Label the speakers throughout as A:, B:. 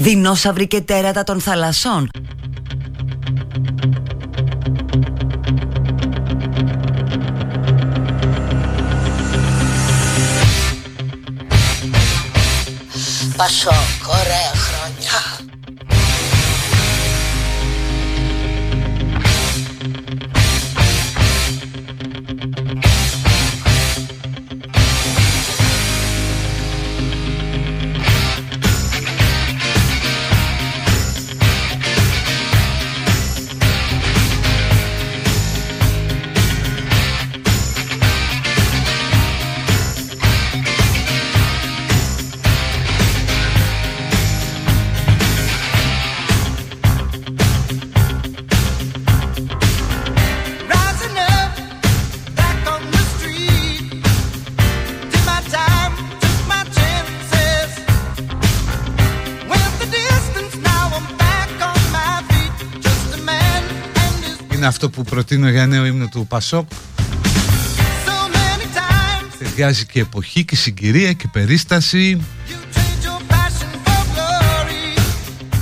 A: δεινόσαυροι και τέρατα των θαλασσών.
B: Πασόκ,
C: αυτό που προτείνω για νέο ύμνο του Πασόκ. Ταιριάζει και εποχή και συγκυρία και περίσταση.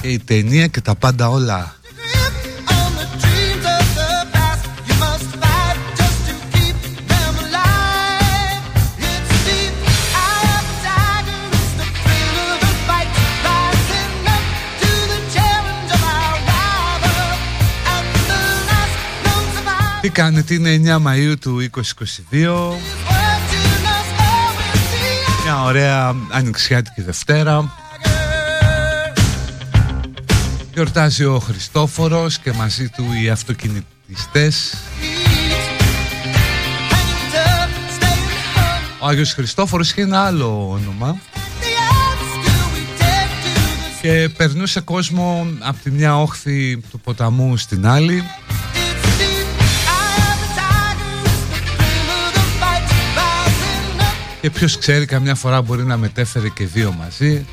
C: Και η ταινία και τα πάντα όλα Τι κάνετε, είναι 9 Μαΐου του 2022 Μια ωραία ανοιξιάτικη Δευτέρα. Γιορτάζει ο Χριστόφορος και μαζί του οι αυτοκινητιστές. Ο Άγιος Χριστόφορος είχε ένα άλλο όνομα. Και περνούσε κόσμο από τη μια όχθη του ποταμού στην άλλη Και ποιος ξέρει καμιά φορά μπορεί να μετέφερε και δύο μαζί.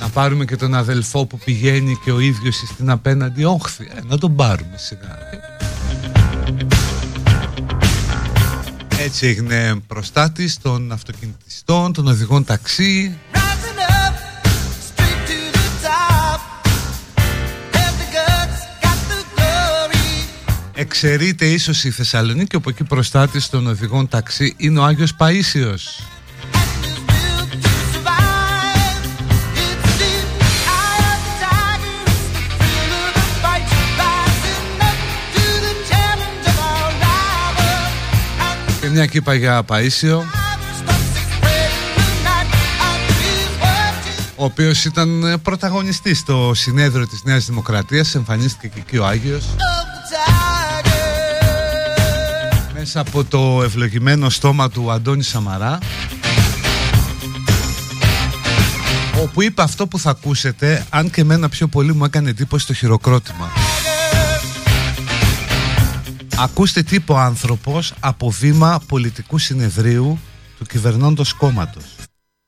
C: Να πάρουμε και τον αδελφό που πηγαίνει και ο ίδιος στην απέναντι. Όχθη ε, Να τον πάρουμε σιγά. Έτσι έγινε προστάτης των αυτοκινητιστών, των οδηγών ταξί Εξαιρείται ίσως η Θεσσαλονίκη όπου εκεί προστάτης των οδηγών ταξί είναι ο Άγιος Παΐσιος Και μια κύπα για Παΐσιο ο οποίος ήταν πρωταγωνιστής στο συνέδριο της Νέας Δημοκρατίας εμφανίστηκε και εκεί ο Άγιος μέσα από το ευλογημένο στόμα του Αντώνη Σαμαρά όπου είπε αυτό που θα ακούσετε αν και εμένα πιο πολύ μου έκανε εντύπωση το χειροκρότημα. Ακούστε τι είπε ο άνθρωπος από βήμα πολιτικού συνεδρίου του κυβερνώντος κόμματος.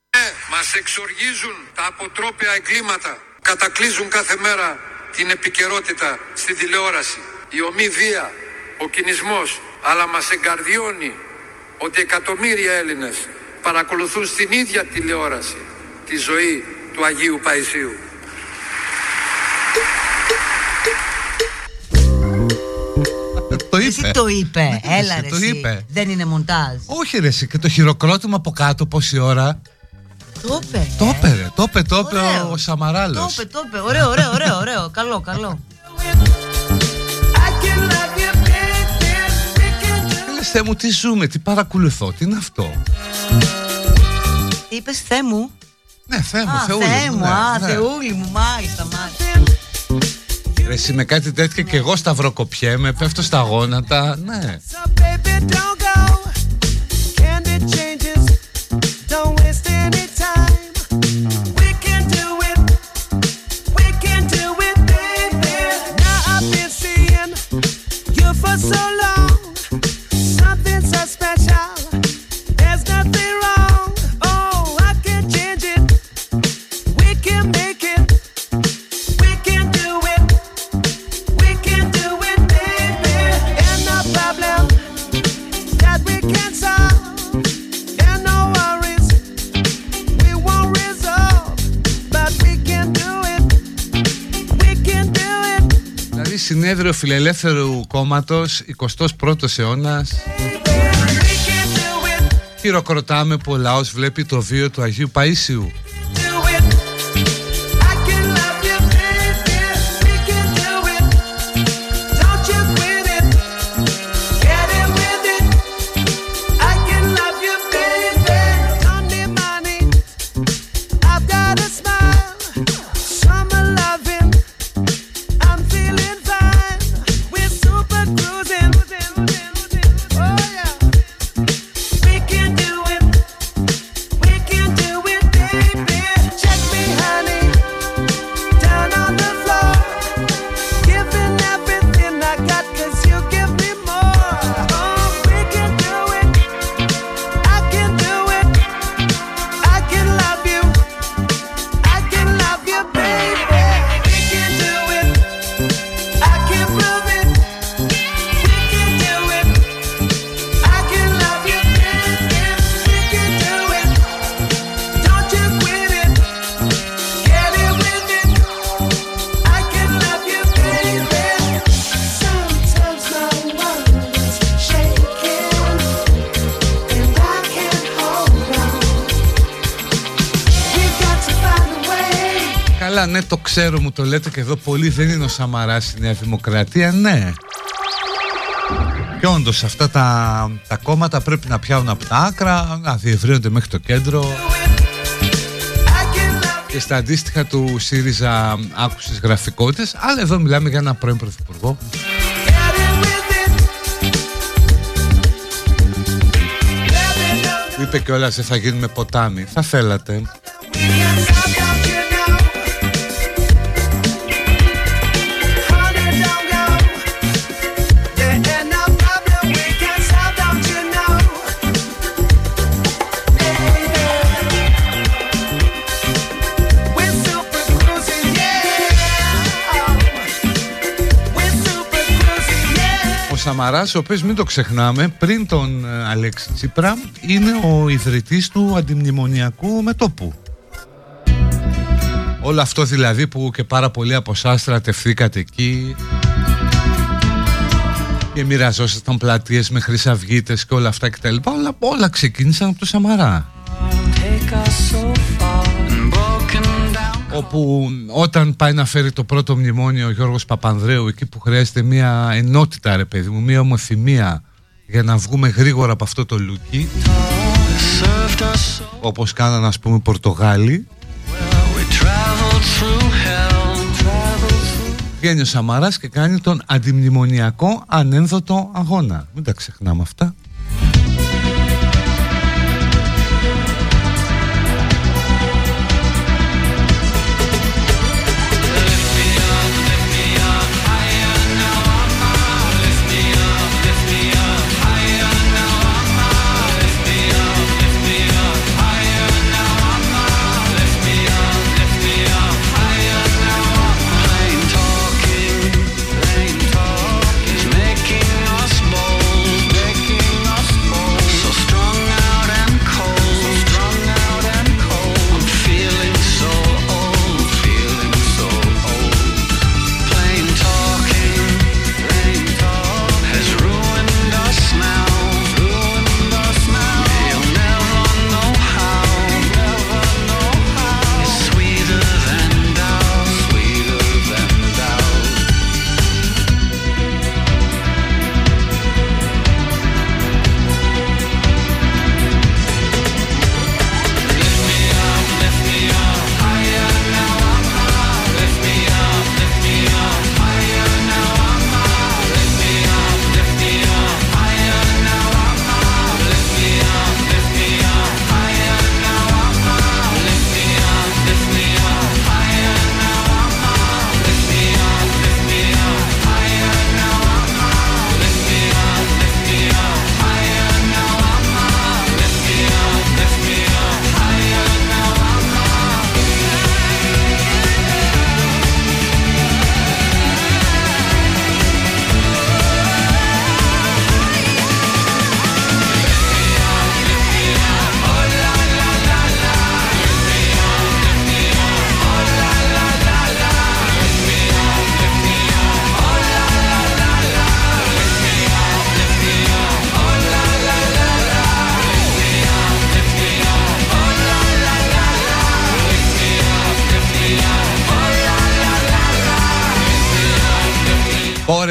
D: Ε, Μας εξοργίζουν τα αποτρόπια εγκλήματα κατακλείζουν κάθε μέρα την επικαιρότητα στην τηλεόραση. Η ομή βία, ο κινησμός αλλά μας εγκαρδιώνει ότι εκατομμύρια Έλληνες παρακολουθούν στην ίδια τηλεόραση τη ζωή του Αγίου Παϊσίου.
C: Το είπε.
A: Εσύ το είπε. Έλα
C: Εσύ
A: ρε
C: το
A: εσύ.
C: είπε.
A: Δεν είναι μοντάζ.
C: Όχι ρε εσύ, και το χειροκρότημα από κάτω πόση ώρα
A: Το είπε.
C: Το είπε ρε, το είπε, το είπε
A: Ωραίο.
C: ο
A: Το
C: Σαμαράλος
A: είπε, το είπε. Ωραίο, ωραίο, ωραίο, ωραίο. Καλό, καλό.
C: Λες Θεέ μου τι ζούμε, τι παρακολουθώ, τι είναι αυτό;
A: Είπες Θεέ μου.
C: Ναι Θεέ μου,
A: Α,
C: Θεούλη
A: Θεέ
C: μου,
A: μου,
C: ναι,
A: α,
C: ναι.
A: Θεούλη μου, μάλιστα, μάλιστα.
C: Ρε εσύ με κάτι τέτοια και εγώ σταυροκοπιέμαι, πέφτω στα γόνατα, ναι
B: Συνέδριο Φιλελεύθερου Κόμματος 21ος αιώνας. Χειροκροτάμε που ο λαός βλέπει το βίο του Αγίου Παΐσιου ξέρω μου το λέτε και εδώ πολύ δεν είναι ο Σαμαράς η Νέα Δημοκρατία Ναι και όντως αυτά τα, τα κόμματα πρέπει να πιάνουν από τα άκρα, να διευρύνονται μέχρι το κέντρο. Και στα αντίστοιχα του ΣΥΡΙΖΑ άκουσες γραφικότητες, αλλά εδώ μιλάμε για ένα πρώην πρωθυπουργό. Είπε και όλα δεν θα γίνουμε ποτάμι. Θα θέλατε. Σαμαράς, ο οποίος μην το ξεχνάμε, πριν τον ε, Αλέξη Τσίπρα, είναι ο ιδρυτής του αντιμνημονιακού μετόπου. Όλο αυτό δηλαδή που και πάρα πολλοί από εσάς στρατευθήκατε εκεί και μοιραζόσασταν πλατείες με χρυσαυγίτες και όλα αυτά κτλ. Όλα, όλα ξεκίνησαν από το Σαμαρά όπου όταν πάει να φέρει το πρώτο μνημόνιο ο Γιώργος Παπανδρέου εκεί που χρειάζεται μια ενότητα ρε παιδί μου, μια ομοθυμία για να βγούμε γρήγορα από αυτό το λούκι όπως κάνανε ας πούμε Πορτογάλοι Βγαίνει ο Σαμαράς και κάνει τον αντιμνημονιακό ανένδοτο αγώνα. Μην τα ξεχνάμε αυτά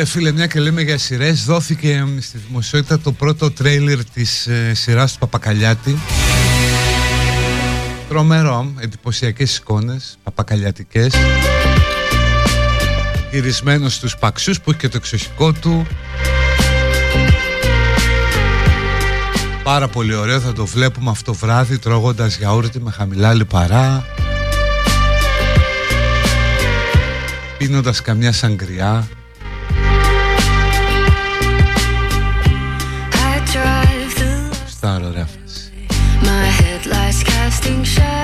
E: φίλε, μια και λέμε για σειρές, δόθηκε στη δημοσιότητα το πρώτο τρέιλερ της ε, σειράς του Παπακαλιάτη. Τρομερό, εντυπωσιακές εικόνες, παπακαλιατικές. Γυρισμένος στους παξιούς που έχει και το εξωσικό του. Πάρα πολύ ωραίο, θα το βλέπουμε αυτό βράδυ τρώγοντας γιαούρτι με χαμηλά λιπαρά. Πίνοντας καμιά σαγκριά. 冰山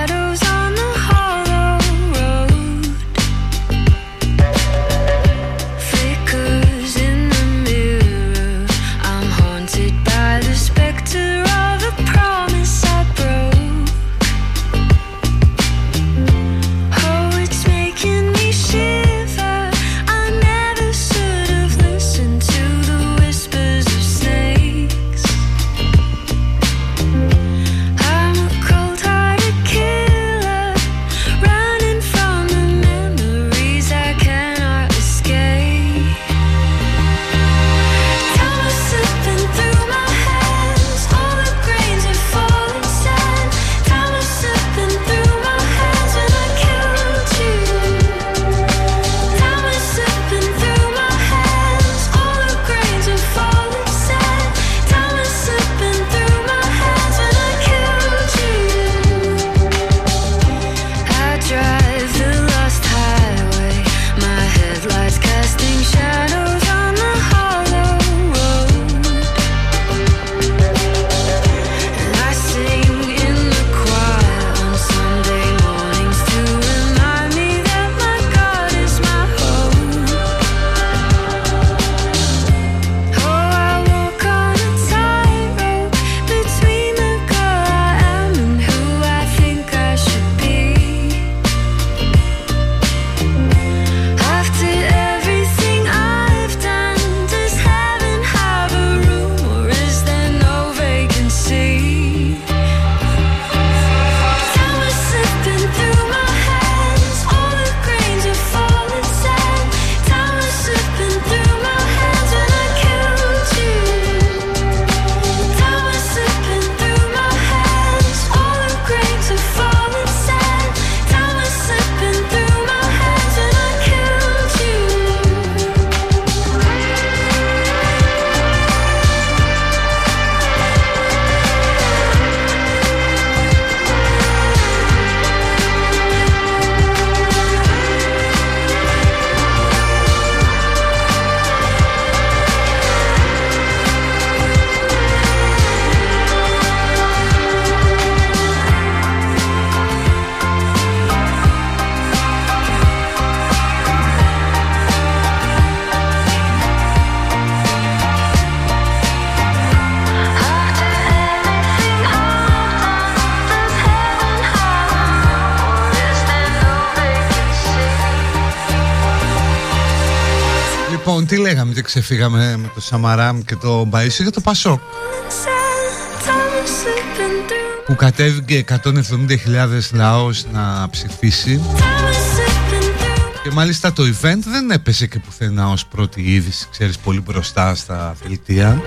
E: ξεφύγαμε με το Σαμαράμ και το Μπαΐσιο για το Πασόκ
C: Time is slipping through,
E: που κατέβηκε 170.000 λαός να ψηφίσει
C: time is slipping through.
E: και μάλιστα το event δεν έπεσε και πουθενά ως πρώτη είδηση, ξέρεις, πολύ μπροστά στα δελτία.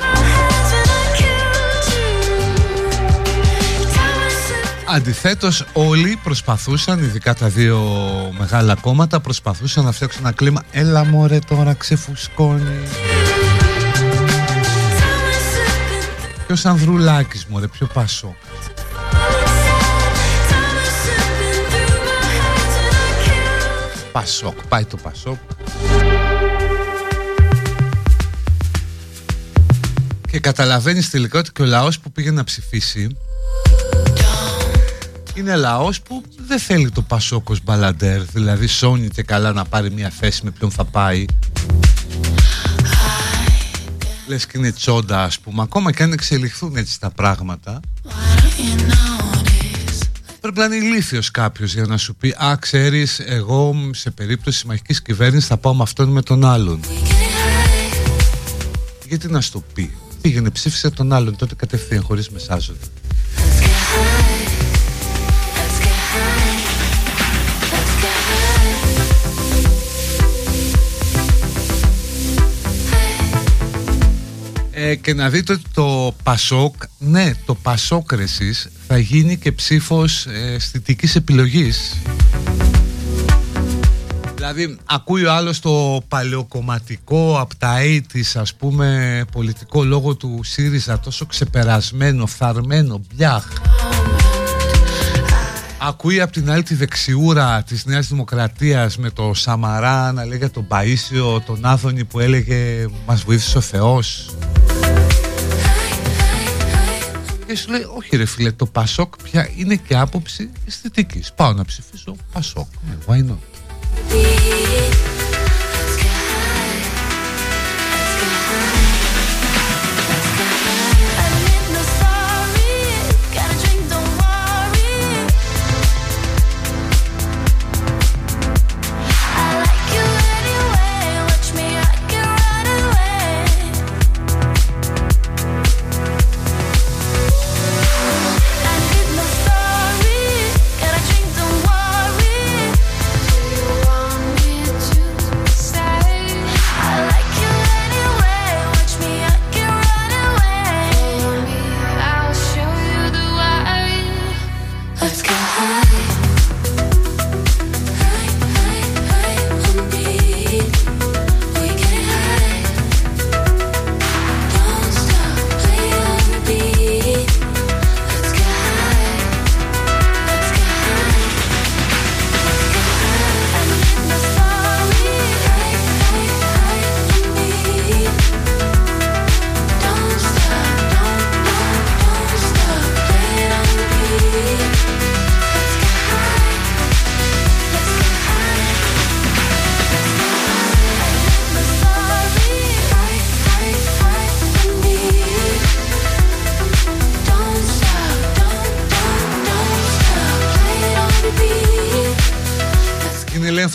E: Αντιθέτως όλοι προσπαθούσαν, ειδικά τα δύο μεγάλα κόμματα, προσπαθούσαν να φτιάξουν ένα κλίμα «Έλα μωρέ τώρα ξεφουσκώνει». Ποιος Ανδρουλάκης μωρέ, ποιο Πασό. Πασόκ, πάει το Πασόκ. Και καταλαβαίνεις τελικά ότι και ο λαός που πήγε να ψηφίσει είναι λαός που δεν θέλει το Πασόκ ως μπαλαντέρ Δηλαδή σώνει και καλά να πάρει μια θέση με ποιον θα πάει. Λες και είναι τσόντα ας πούμε. Ακόμα και αν εξελιχθούν έτσι τα πράγματα Πρέπει να είναι ηλίθιος κάποιος για να σου πει Α ξέρεις εγώ σε περίπτωση συμμαχικής κυβέρνησης θα πάω με αυτόν ή με τον άλλον Γιατί να σου το πει. Πήγαινε ψήφισε τον άλλον τότε κατευθείαν χωρίς μεσάζοντα
C: Ε, και να δείτε ότι το Πασόκ, ναι, το Πασόκ ρε εσείς, θα γίνει και ψήφος ε, αισθητικής επιλογής. Δηλαδή ακούει ο άλλος το παλαιοκομματικό από τα 80's ας πούμε πολιτικό λόγο του ΣΥΡΙΖΑ τόσο ξεπερασμένο, φθαρμένο, μπιάχ. Ακούει από την άλλη τη δεξιούρα της Νέας Δημοκρατίας με το Σαμαρά να λέει για τον Παΐσιο, τον Άδωνη που έλεγε μας βοήθησε ο Θεός. Και σου λέει, όχι ρε φίλε, το Πασόκ πια είναι και άποψη αισθητικής. Πάω να ψηφίσω Πασόκ. Ναι, why not;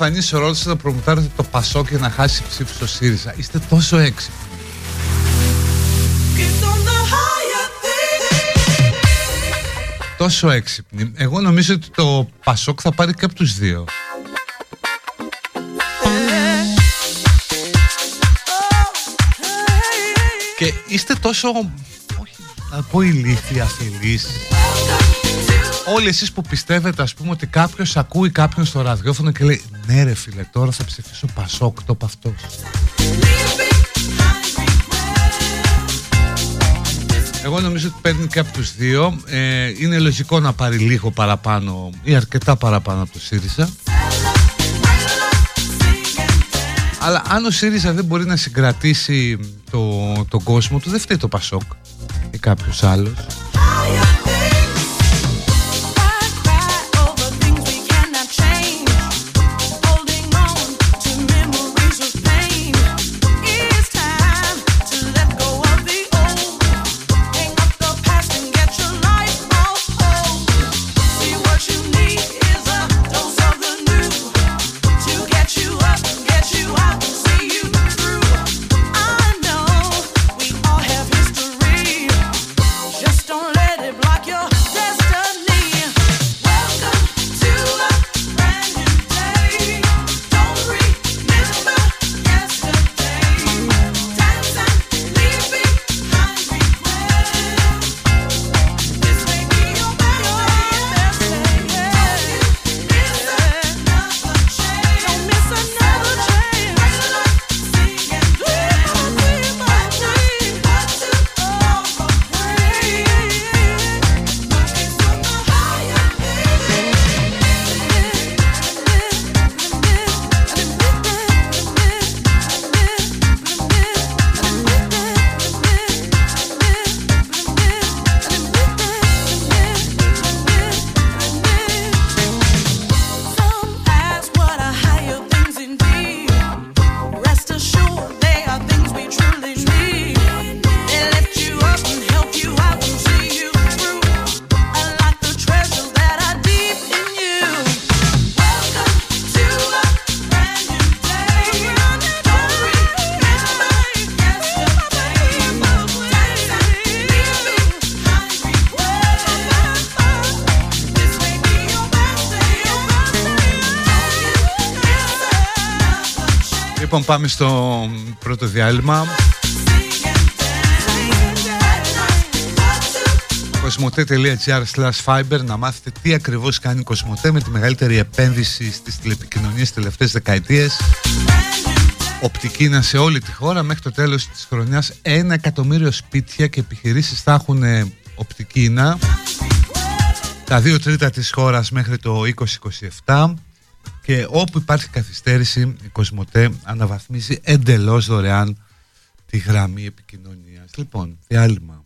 E: Beat.
C: Είναι λέει εμφανής ο ρόλος να προμουτάρετε το Πασόκ και να χάσει ψήφι στο ΣΥΡΙΖΑ. Είστε τόσο έξυπνοι. Τόσο έξυπνοι. Εγώ νομίζω ότι το Πασόκ θα πάρει και από τους δύο. Και είστε τόσο, όχι να πω ηλίθιοι, αφιλείς. Όλοι εσείς που πιστεύετε ας πούμε ότι κάποιος ακούει κάποιον στο ραδιόφωνο και λέει Ναι ρε φίλε τώρα θα ψηφίσω Πασόκ το αυτός. Εγώ νομίζω ότι παίρνει και από τους δύο. Ε, Είναι λογικό να πάρει λίγο παραπάνω Ή αρκετά παραπάνω από το ΣΥΡΙΖΑ. Αλλά αν ο ΣΥΡΙΖΑ δεν μπορεί να συγκρατήσει το, τον κόσμο του Δεν φταίει το Πασόκ Ή κάποιος άλλος Πάμε στο πρώτο διάλειμμα.
F: Κοσμοτέ.gr slash fiber να μάθετε τι ακριβώς κάνει η Κοσμοτέ με τη μεγαλύτερη επένδυση στις τηλεπικοινωνίες τελευταίε τελευταίες δεκαετίες. Οπτική να σε όλη τη χώρα. Μέχρι το τέλος της χρονιάς ένα εκατομμύριο σπίτια και επιχειρήσεις θα έχουν ε, οπτική να τα δύο τρίτα της χώρας μέχρι το 2027 και όπου υπάρχει καθυστέρηση η Κοσμοτέ αναβαθμίζει εντελώς δωρεάν τη γραμμή επικοινωνίας. Λοιπόν, διάλειμμα.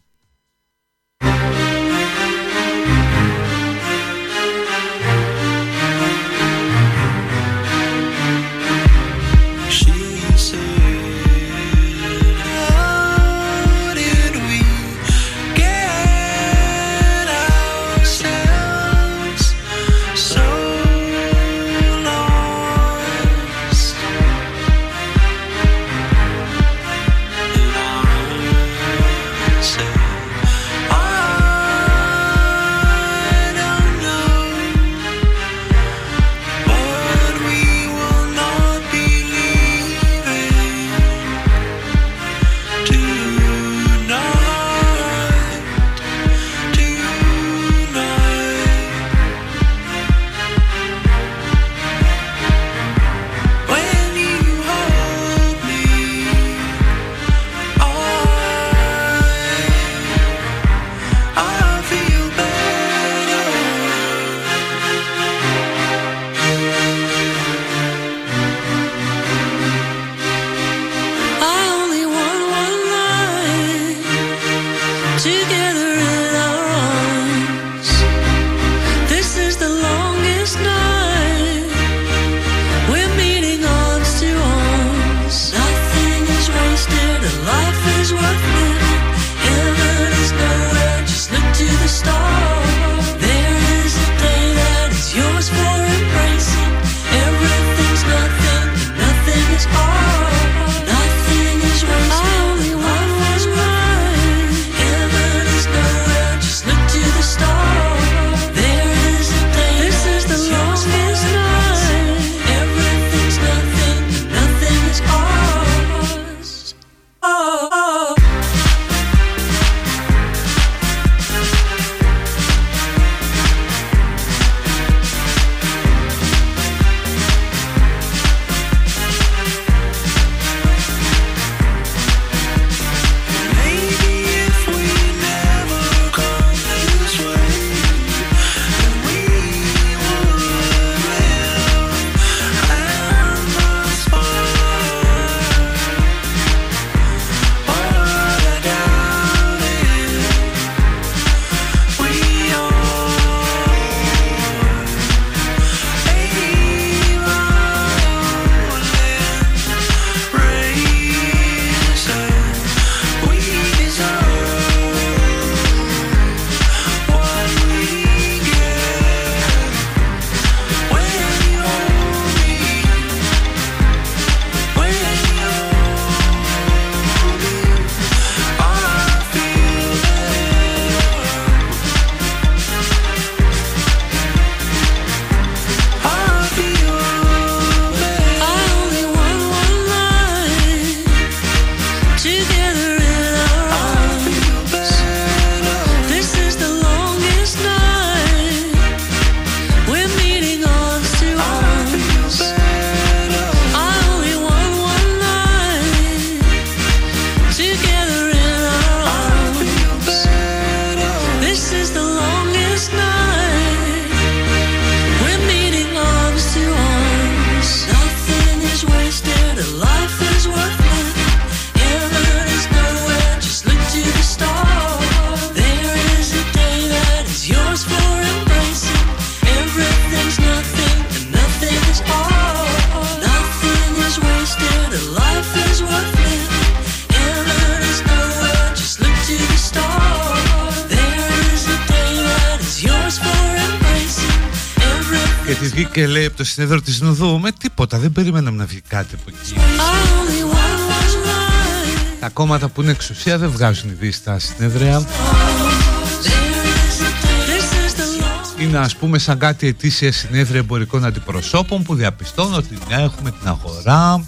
F: Λέει από το συνέδριο της Νουδού με τίποτα, δεν περιμέναμε να βγει κάτι από εκεί.
C: I only want one night.
F: Τα κόμματα που είναι εξουσία δεν βγάζουν ειδήσεις στα συνέδρια.
C: There is a day. This is the long.
F: Είναι ας πούμε σαν κάτι ετήσια συνέδρια εμπορικών αντιπροσώπων που διαπιστώνουν ότι ναι, έχουμε την αγορά,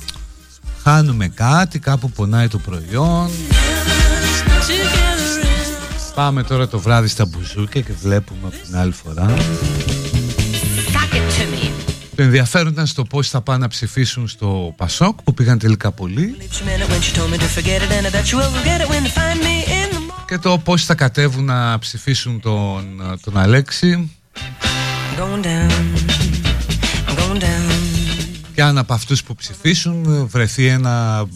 F: χάνουμε κάτι, κάπου πονάει το προϊόν.
C: Together in Πάμε τώρα το βράδυ στα μπουζούκια και βλέπουμε από την άλλη φορά. Το ενδιαφέρον ήταν στο πώς θα πάνε να ψηφίσουν στο Πασόκ που πήγαν τελικά πολλοί και το πώς θα κατέβουν να ψηφίσουν τον, τον Αλέξη. Και αν από αυτούς που ψηφίσουν βρεθεί ένα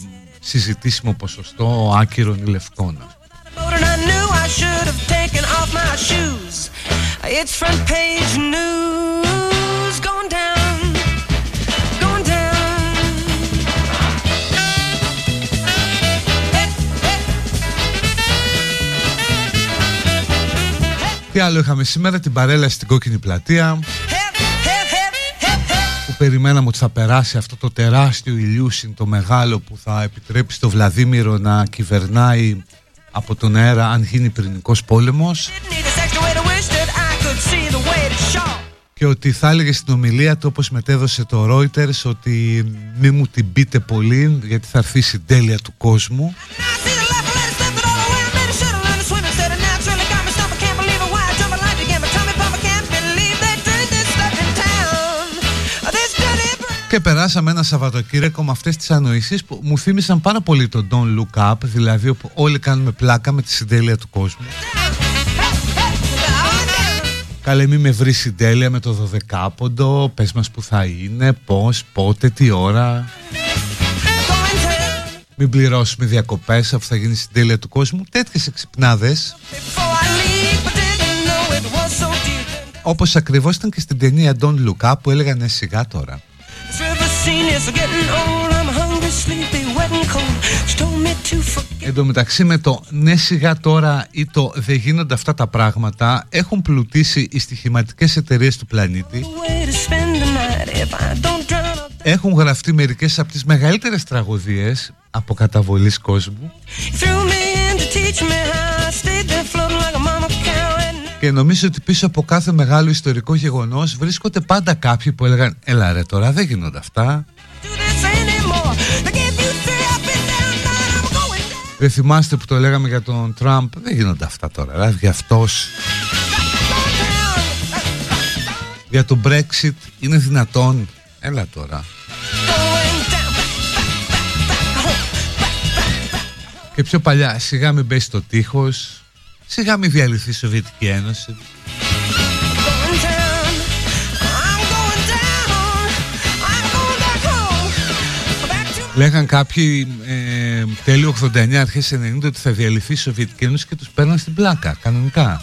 C: συζητήσιμο ποσοστό άκυρων ή λευκών.
B: It's front page news
C: Τι άλλο είχαμε σήμερα, την παρέλαση στην κόκκινη πλατεία
B: Hip, hip, hip, hip, hip.
C: που περιμέναμε ότι θα περάσει αυτό το τεράστιο ηλιούσιν το μεγάλο που θα επιτρέψει στο Βλαδίμηρο να κυβερνάει από τον αέρα αν γίνει πυρηνικός πόλεμος
B: Need this extra way to wish that I could see the way to show.
C: και ότι θα έλεγε στην ομιλία του όπως μετέδωσε το Reuters ότι μη μου την πείτε πολύ γιατί θα έρθει η συντέλεια του κόσμου και περάσαμε ένα Σαββατοκύριακο με αυτές τις ανοήσεις που μου θύμισαν πάρα πολύ το Don't Look Up δηλαδή όπου όλοι κάνουμε πλάκα με τη συντέλεια του κόσμου. Καλέ μη με βρεις συντέλεια με το 12ποντο Πες μας που θα είναι, πώς, πότε, τι ώρα. Μην πληρώσουμε διακοπές αφού θα γίνει συντέλεια του κόσμου. Τέτοιες εξυπνάδες.
B: Before I leave, but didn't know it was so deep.
C: Όπως ακριβώς ήταν και στην ταινία Don't Look Up που έλεγαν «Ναι, σιγά τώρα Εν τω μεταξύ με το ναι σιγά τώρα ή το δεν γίνονται αυτά τα πράγματα έχουν πλουτίσει οι στοιχηματικές εταιρείες του πλανήτη.
B: The way to spend the night. If I don't drown, I'll
C: έχουν γραφτεί μερικές από τις μεγαλύτερες τραγωδίες από καταβολής κόσμου και νομίζω ότι πίσω από κάθε μεγάλο ιστορικό γεγονός βρίσκονται πάντα κάποιοι που έλεγαν «Έλα ρε τώρα δεν γίνονται αυτά».
B: do this anymore. They gave you three up and down, now I'm going down.
C: Δεν θυμάστε που το λέγαμε για τον Τραμπ «Δεν γίνονται αυτά τώρα». Δηλαδή αυτός για το Brexit είναι δυνατόν. Έλα τώρα.
B: Going down.
C: Και πιο παλιά σιγά μην πέσει το τείχος, σιγά μην διαλυθεί η Σοβιετική Ένωση.
B: Going down. I'm going down. I'm going back home. Back to
C: Λέγαν κάποιοι ε, τέλειο 89 αρχές 90 ότι θα διαλυθεί η Σοβιετική Ένωση και τους παίρναν στην πλάκα, κανονικά.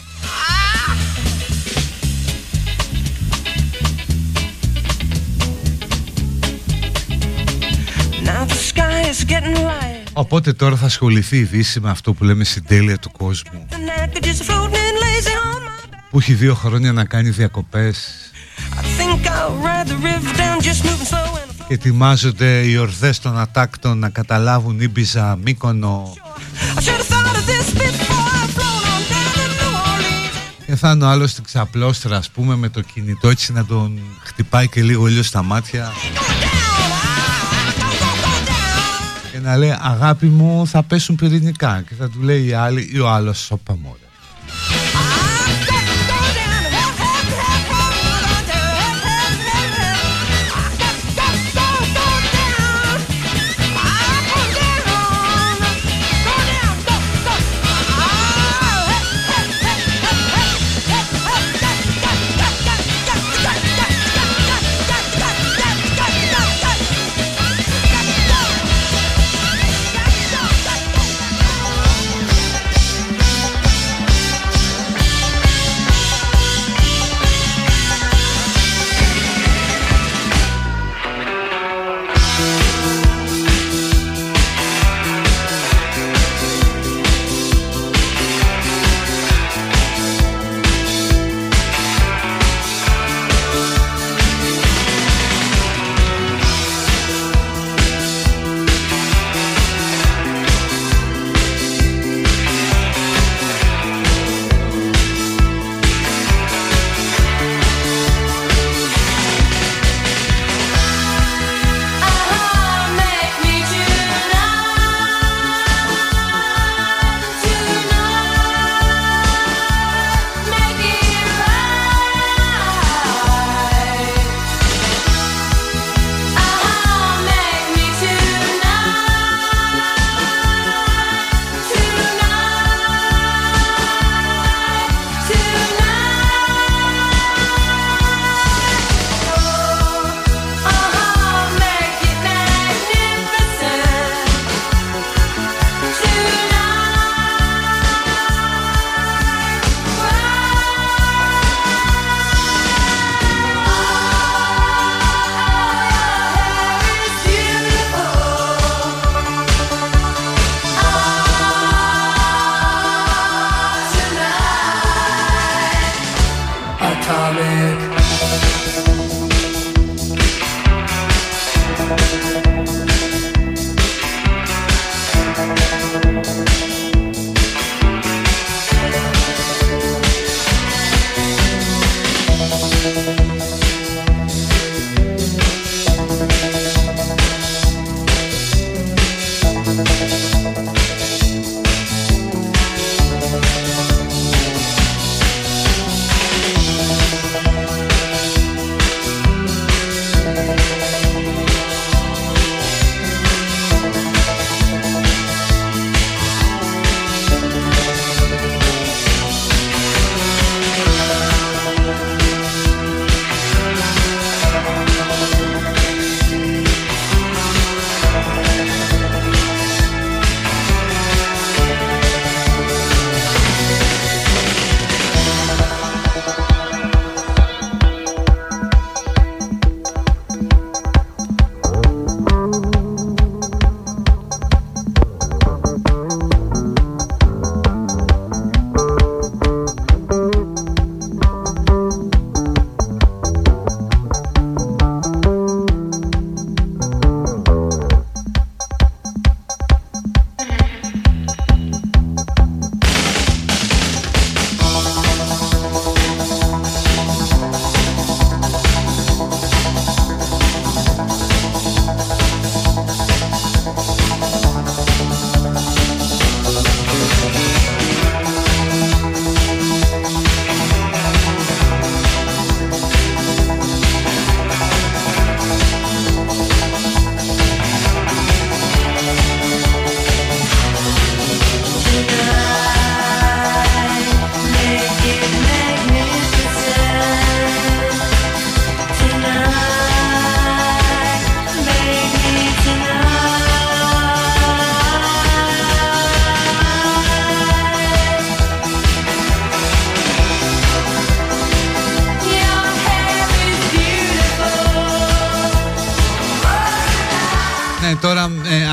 B: Now the sky is getting light.
C: Οπότε τώρα θα ασχοληθεί η Δύση με αυτό που λέμε συντέλεια του κόσμου.
B: The night just floating lazy on my back.
C: Που έχει δύο χρόνια να κάνει διακοπές
B: I think I'll ride the river down, just moving slow and
C: και ετοιμάζονται οι ορδές των ατάκτων να καταλάβουν Ήμπιζα, Μύκονο
B: I should have thought of this before I flown on down to New Orleans.
C: και θα είναι ο άλλος στην ξαπλώστρα ας πούμε με το κινητό έτσι να τον χτυπάει και λίγο ήλιο στα μάτια και να λέει αγάπη μου θα πέσουν πυρηνικά και θα του λέει η άλλη ή ο άλλος σώπα μωρέ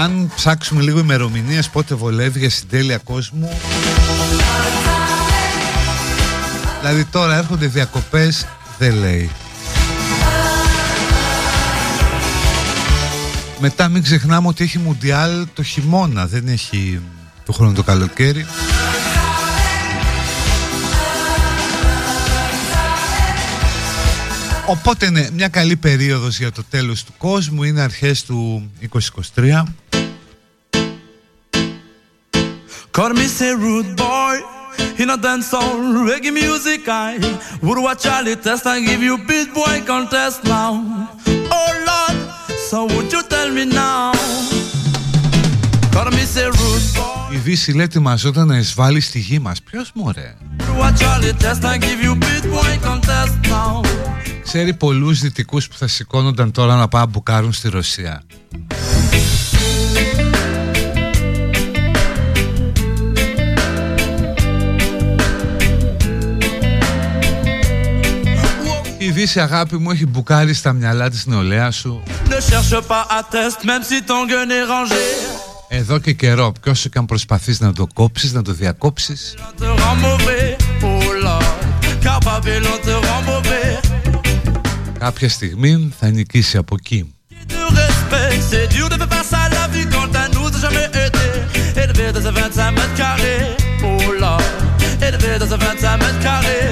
C: αν ψάξουμε λίγο ημερομηνίες πότε βολεύει για συντέλεια κόσμου. Δηλαδή τώρα έρχονται διακοπές, δεν λέει. Μετά μην ξεχνάμε ότι έχει Μουντιάλ το χειμώνα, δεν έχει το χρόνο το καλοκαίρι. Οπότε ναι, μια καλή περίοδος για το τέλος του κόσμου είναι αρχές του 2023.
G: Call me say rude boy in a dance hall reggae music I would watch Charlie test and give you beat boy contest now. Oh Lord, so would you tell me now? Call me say rude boy
C: Η Δύση λέει ετοιμαζόταν να εισβάλλει στη γη μας. Ποιος μωρέ.
G: would watch Charlie test and give you beat boy contest now.
C: Ξέρει πολλούς δυτικούς που θα σηκώνονταν τώρα να πάνε να μπουκάρουν στη Ρωσία. Η Δύση αγάπη μου έχει μπουκάρει στα μυαλά της νεολαία σου
G: Ne cherche pas à test même si ton gun est rangé.
C: εδώ και καιρό. Ποιος και αν προσπαθείς να το κόψεις, να το διακόψεις κάποια στιγμή θα νικήσει από εκεί.
G: de respect. C'est dur de faire face à la vie quand à nous n'a jamais été élevé dans un 25 mètres carrés. Oh là, élevé dans un 25 mètres carrés.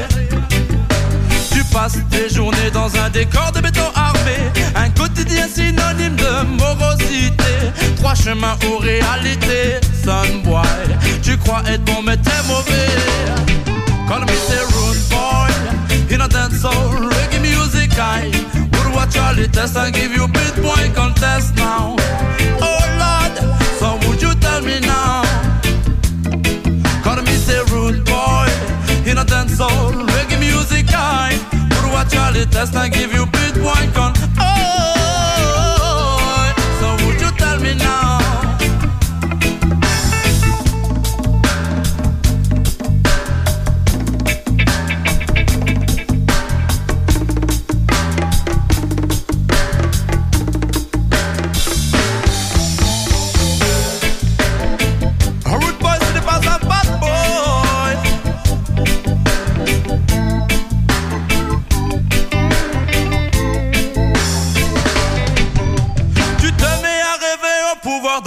G: Tu passes tes journées dans un décor de béton armé. Un quotidien synonyme de morosité. Trois chemins aux réalités. Sunboy, tu crois être bon mais t'es mauvais. Call me the rude boy in a dance soul reggae sky. We'll watch all the tests and give you Bitcoin contest now. Oh Lord, so would you tell me now? Call me say rude boy, innocent soul, reggae music guy. We'll watch all the tests and give you Bitcoin contest.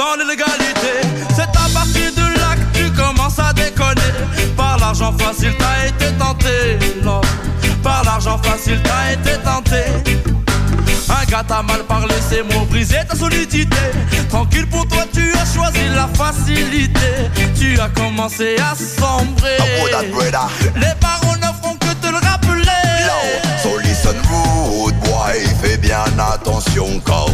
G: Dans l'illégalité. C'est à partir de là que tu commences à déconner. Par l'argent facile, t'as été tenté. Non. Par l'argent facile, t'as été tenté. Un gars t'a mal parlé, ces mots brisé ta solidité. Tranquille pour toi, tu as choisi la facilité. Tu as commencé à sombrer. Les paroles ne font que te le rappeler.
H: So listen rude boy, fais bien attention car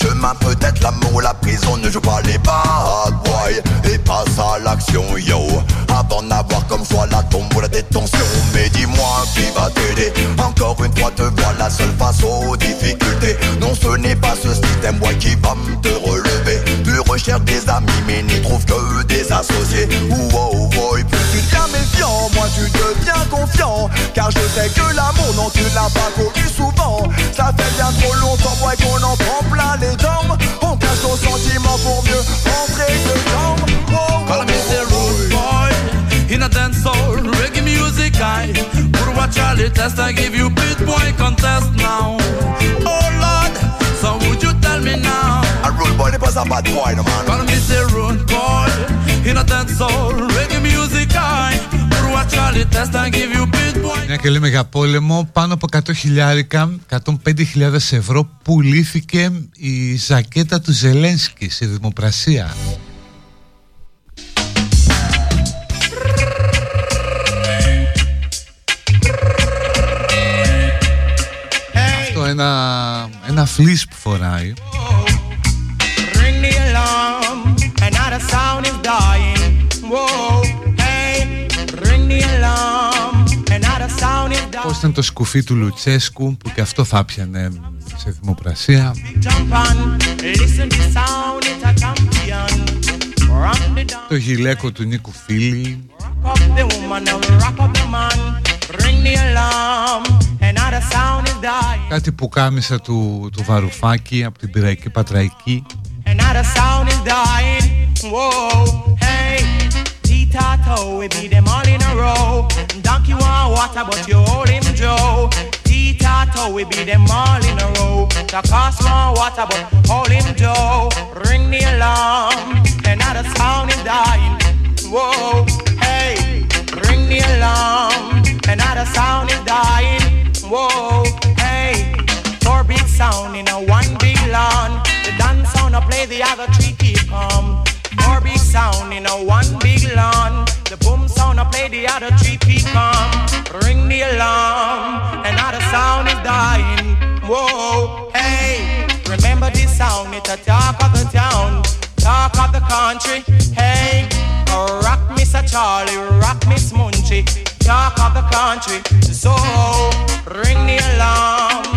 H: chemin peut-être l'amour ou la prison ne joue pas les bad boy et passe à l'action yo. Avant d'avoir comme choix la tombe ou la détention. Mais dis-moi qui va t'aider? Encore une fois te voilà seule face aux difficultés. Non ce n'est pas ce système boy qui va me te relever. Tu recherches des amis mais n'y trouves que des associés. Deviens méfiant moi tu deviens confiant. Car je sais que l'amour non tu l'as pas connu souvent. Ça fait bien trop longtemps ouais qu'on en prend plein les dents. On cache nos sentiments pour mieux rentrer dedans. Oh, oh,
G: Call me the rude boy in a dance hall, reggae music I Put watch Charlie test, I give you beat boy contest now. Oh Lord, so would you tell me now?
H: a rude boy n'est pas un bad boy no man.
G: Call me the rude boy in a dance hall,
C: Μια και λέμε για πόλεμο, πάνω από 100 χιλιάρικα, 105.000 ευρώ πουλήθηκε η ζακέτα του Ζελένσκι σε δημοπρασία. Αυτό ένα, ένα φλις που φοράει
I: Ring the alarm, another sound is dying. Whoa,
C: Πώς ήταν το σκουφί του Λουτσέσκου που και αυτό θα πιανε σε δημοπρασία;
I: Jump on, listen the sound, it's a champion. Rock the down,
C: Το γυλαίκο του Νίκου Φίλη
I: rock up the woman, now rock up the man. Ring the alarm, another sound is dying.
C: Κάτι που κάμισα του, του Βαρουφάκη από την Πυραϊκή Πατραϊκή
I: T-Tato, we beat them all in a row. Donkey want water, but you hold him Joe. T-Tato, we beat them all in a row. The cost want water, but hold him Joe. Ring the alarm. Another sound is dying. Whoa, hey. Ring the alarm. Another sound is dying. Whoa, hey. Four big sound in a one big lawn. The dance I play, the other three keep calm. Big sound in a one big lawn. The boom sound I play, the other three keep calm. Ring the alarm, and another sound is dying. Whoa, hey, remember this sound? It's a talk of the town, talk of the country. Hey, rock Mr. Charlie, rock Miss Munchie, talk of the country. So ring the alarm,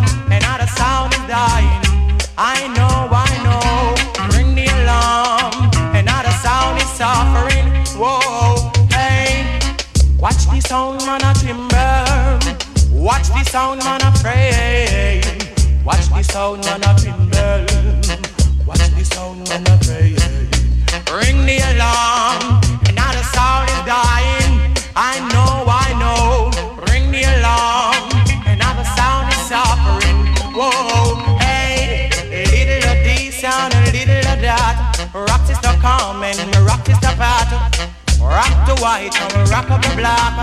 I: the sound man a. Watch the sound man a pray. Ring the alarm, Rock the white and we rock up the black.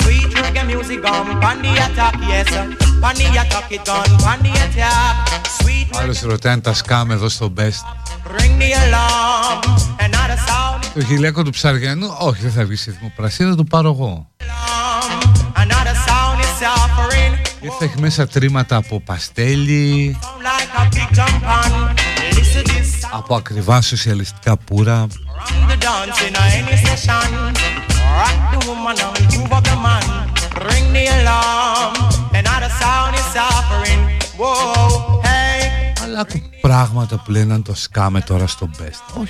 I: Sweet reggae music gone, pan the attack, yes. Pan the attack it gone, pan the attack. Sweet
C: Άλλος ρωτάει αν τα σκάμε εδώ στο Best
I: ring the alarm, another sound is
C: Το γυλαίκο του Ψαριανού Όχι δεν θα βγει σε δημοπρασία Θα το πάρω εγώ
I: alarm, another sound is suffering.
C: Γιατί θα έχει μέσα τρίματα από παστέλι
I: Sound like
C: από ακριβά σοσιαλιστικά πουρα. Αλλά ακού πράγματα που λέναν το σκάμε τώρα στο best.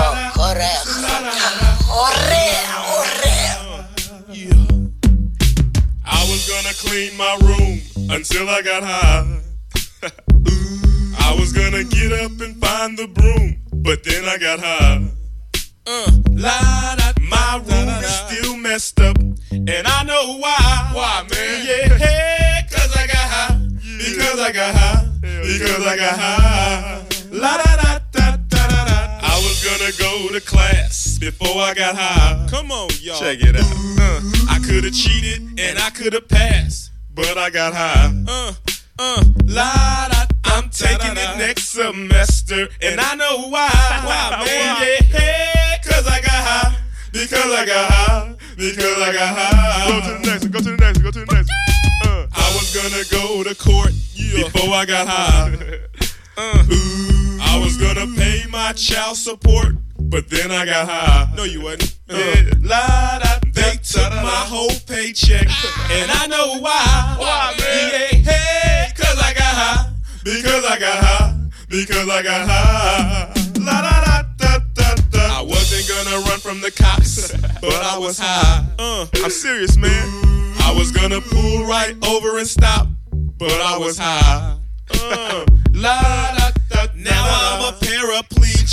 B: talk. Correct.
J: I was gonna clean my room until I got high. I was gonna get up and find the broom, but then I got high. Uh, my room is still messed up, and I know why. Why, man? Yeah, hey, cause I got high. Because I got high. Because I got high. La da da was gonna go to class before I got high. Come on, y'all. Check it out. Uh, I could have cheated and I could have passed, but I got high. Uh, uh, la da. I'm taking it next semester, and I know why. Why, man? Yeah, cause I got high. Because I got high. Because I got high. Go to the next one. Go to the next one. Go to the next one. Uh, I was gonna go to court before I got high. Uh, I was gonna pay my child support, but then I got high. No, you wasn't. Yeah. La, da, they took my whole paycheck, and I know why. Why, man? Yeah, hey, cause I got high. Because I got high. Because I got high. La da da da da da. I wasn't gonna run from the cops, but I was high. Uh, I'm serious, man. I was gonna pull right over and stop, but I was high. Uh, la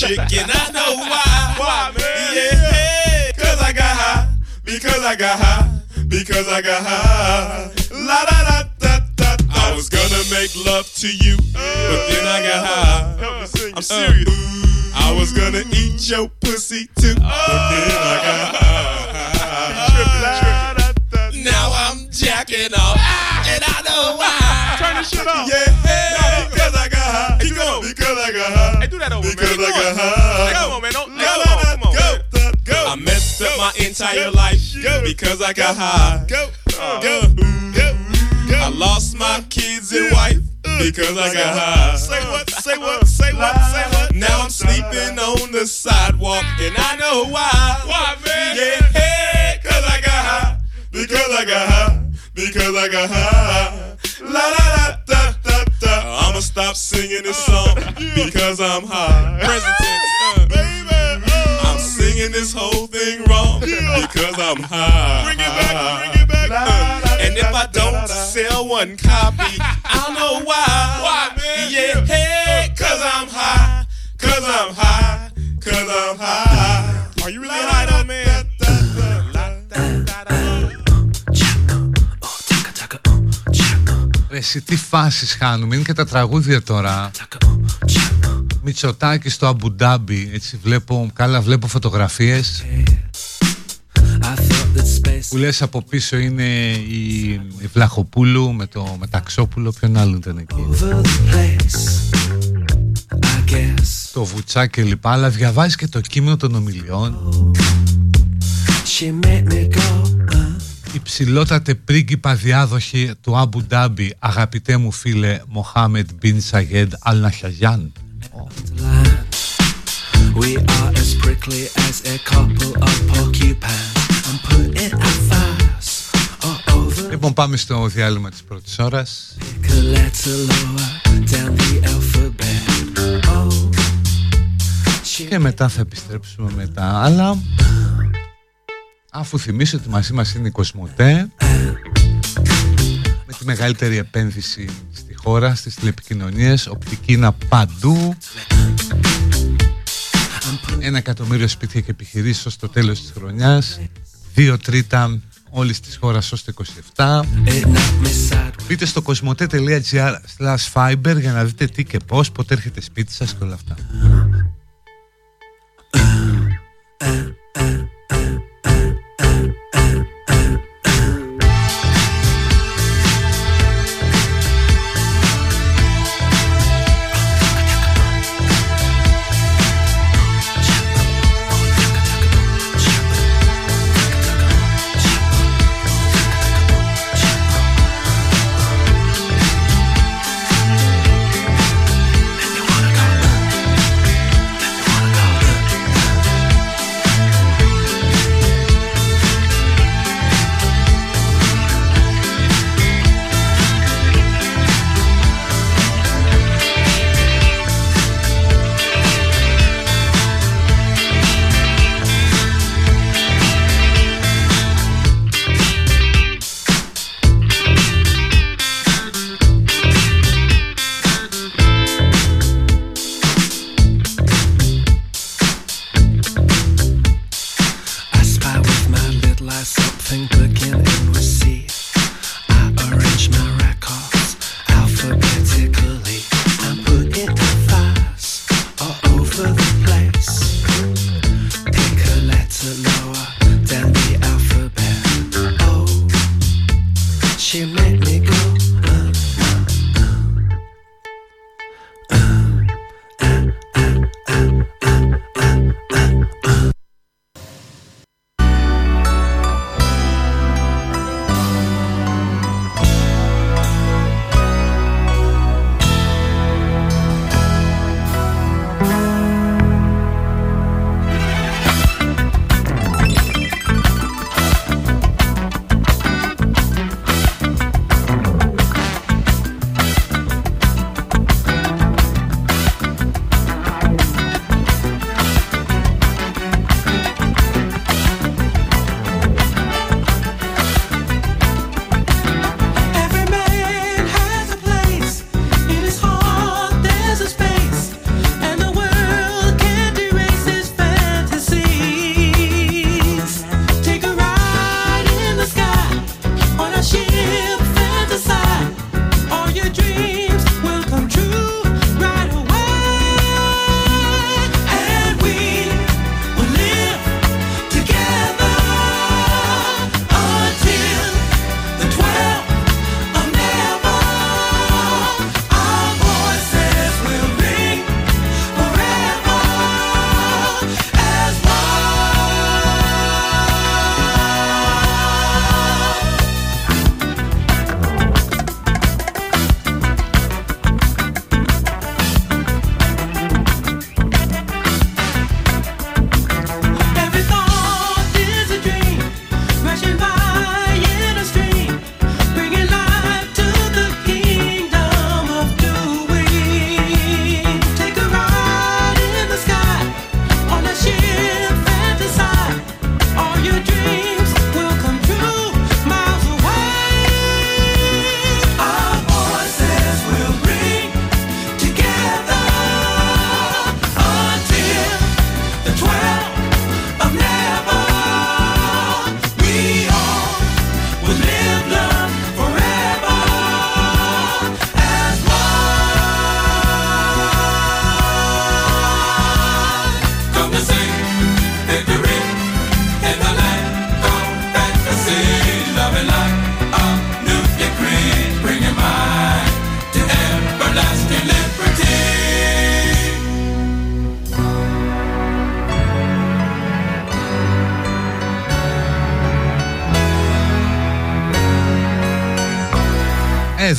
J: and I know why. Why, man? Yeah, cause I got high. Because I got high. Because I got high. La da da da da. I was gonna make love to you, but then I got high. I'm serious. I was gonna eat your pussy too, but then I got that over, because I got high. Come on, man. Don't, no, no, come on, go, go. I messed up my entire life because I got high. Go, uh, go, go. I lost my uh, kids and wife uh, because I got high. Say what? Say what? Say what? Say what? Now I'm sleeping on the sidewalk and I know why. Why, man? Yeah, hey, cause I got high. Because I got high. Because I got high. La la la da. Stop singing this song because I'm high. Present tense, uh. baby. I'm singing this whole thing wrong because I'm high. Bring it back, bring it back. Uh, and if I don't sell one copy, I'll know why. Why, man? Yeah, hey, cause I'm high. Cause I'm high. Cause I'm high. Are you really high though, man?
C: Εσύ τι φάσεις χάνουμε, είναι και τα τραγούδια τώρα. Μητσοτάκης στο Αμπουντάμπι, έτσι βλέπω, καλά βλέπω φωτογραφίες. Που λες από πίσω είναι η, η Βλαχοπούλου με το Μεταξόπουλο, ποιον άλλο ήταν εκεί. Το Βουτσά και λοιπά, αλλά διαβάζεις και το κείμενο των ομιλιών. Η ψηλότατε πρίγκιπα διάδοχη του Αμπου Ντάμπι, αγαπητέ μου φίλε Μοχάμεντ Μπιν Σαγέντ Αλ Ναχιαγιάν.
I: We are as prickly as a couple of porcupines. I'm putting our fires all over
C: Λοιπόν πάμε στο διάλειμμα της πρώτης ώρας.
I: a letter lower down the alphabet. Oh,
C: Και μετά θα επιστρέψουμε με τα άλλα. Αφού θυμίσω ότι μαζί μας είναι η Κοσμοτέ με τη μεγαλύτερη επένδυση στη χώρα, στις τηλεπικοινωνίες, οπτική είναι παντού. Ένα εκατομμύριο σπίτια και επιχειρήσεις ως το τέλος της χρονιάς. Δύο τρίτα όλης της χώρας ως το 27.
I: it knocked me sideways.
C: Μπείτε στο κοσμοτέ.gr slash fiber για να δείτε τι και πώς, πότε έρχεται σπίτι σας και όλα αυτά.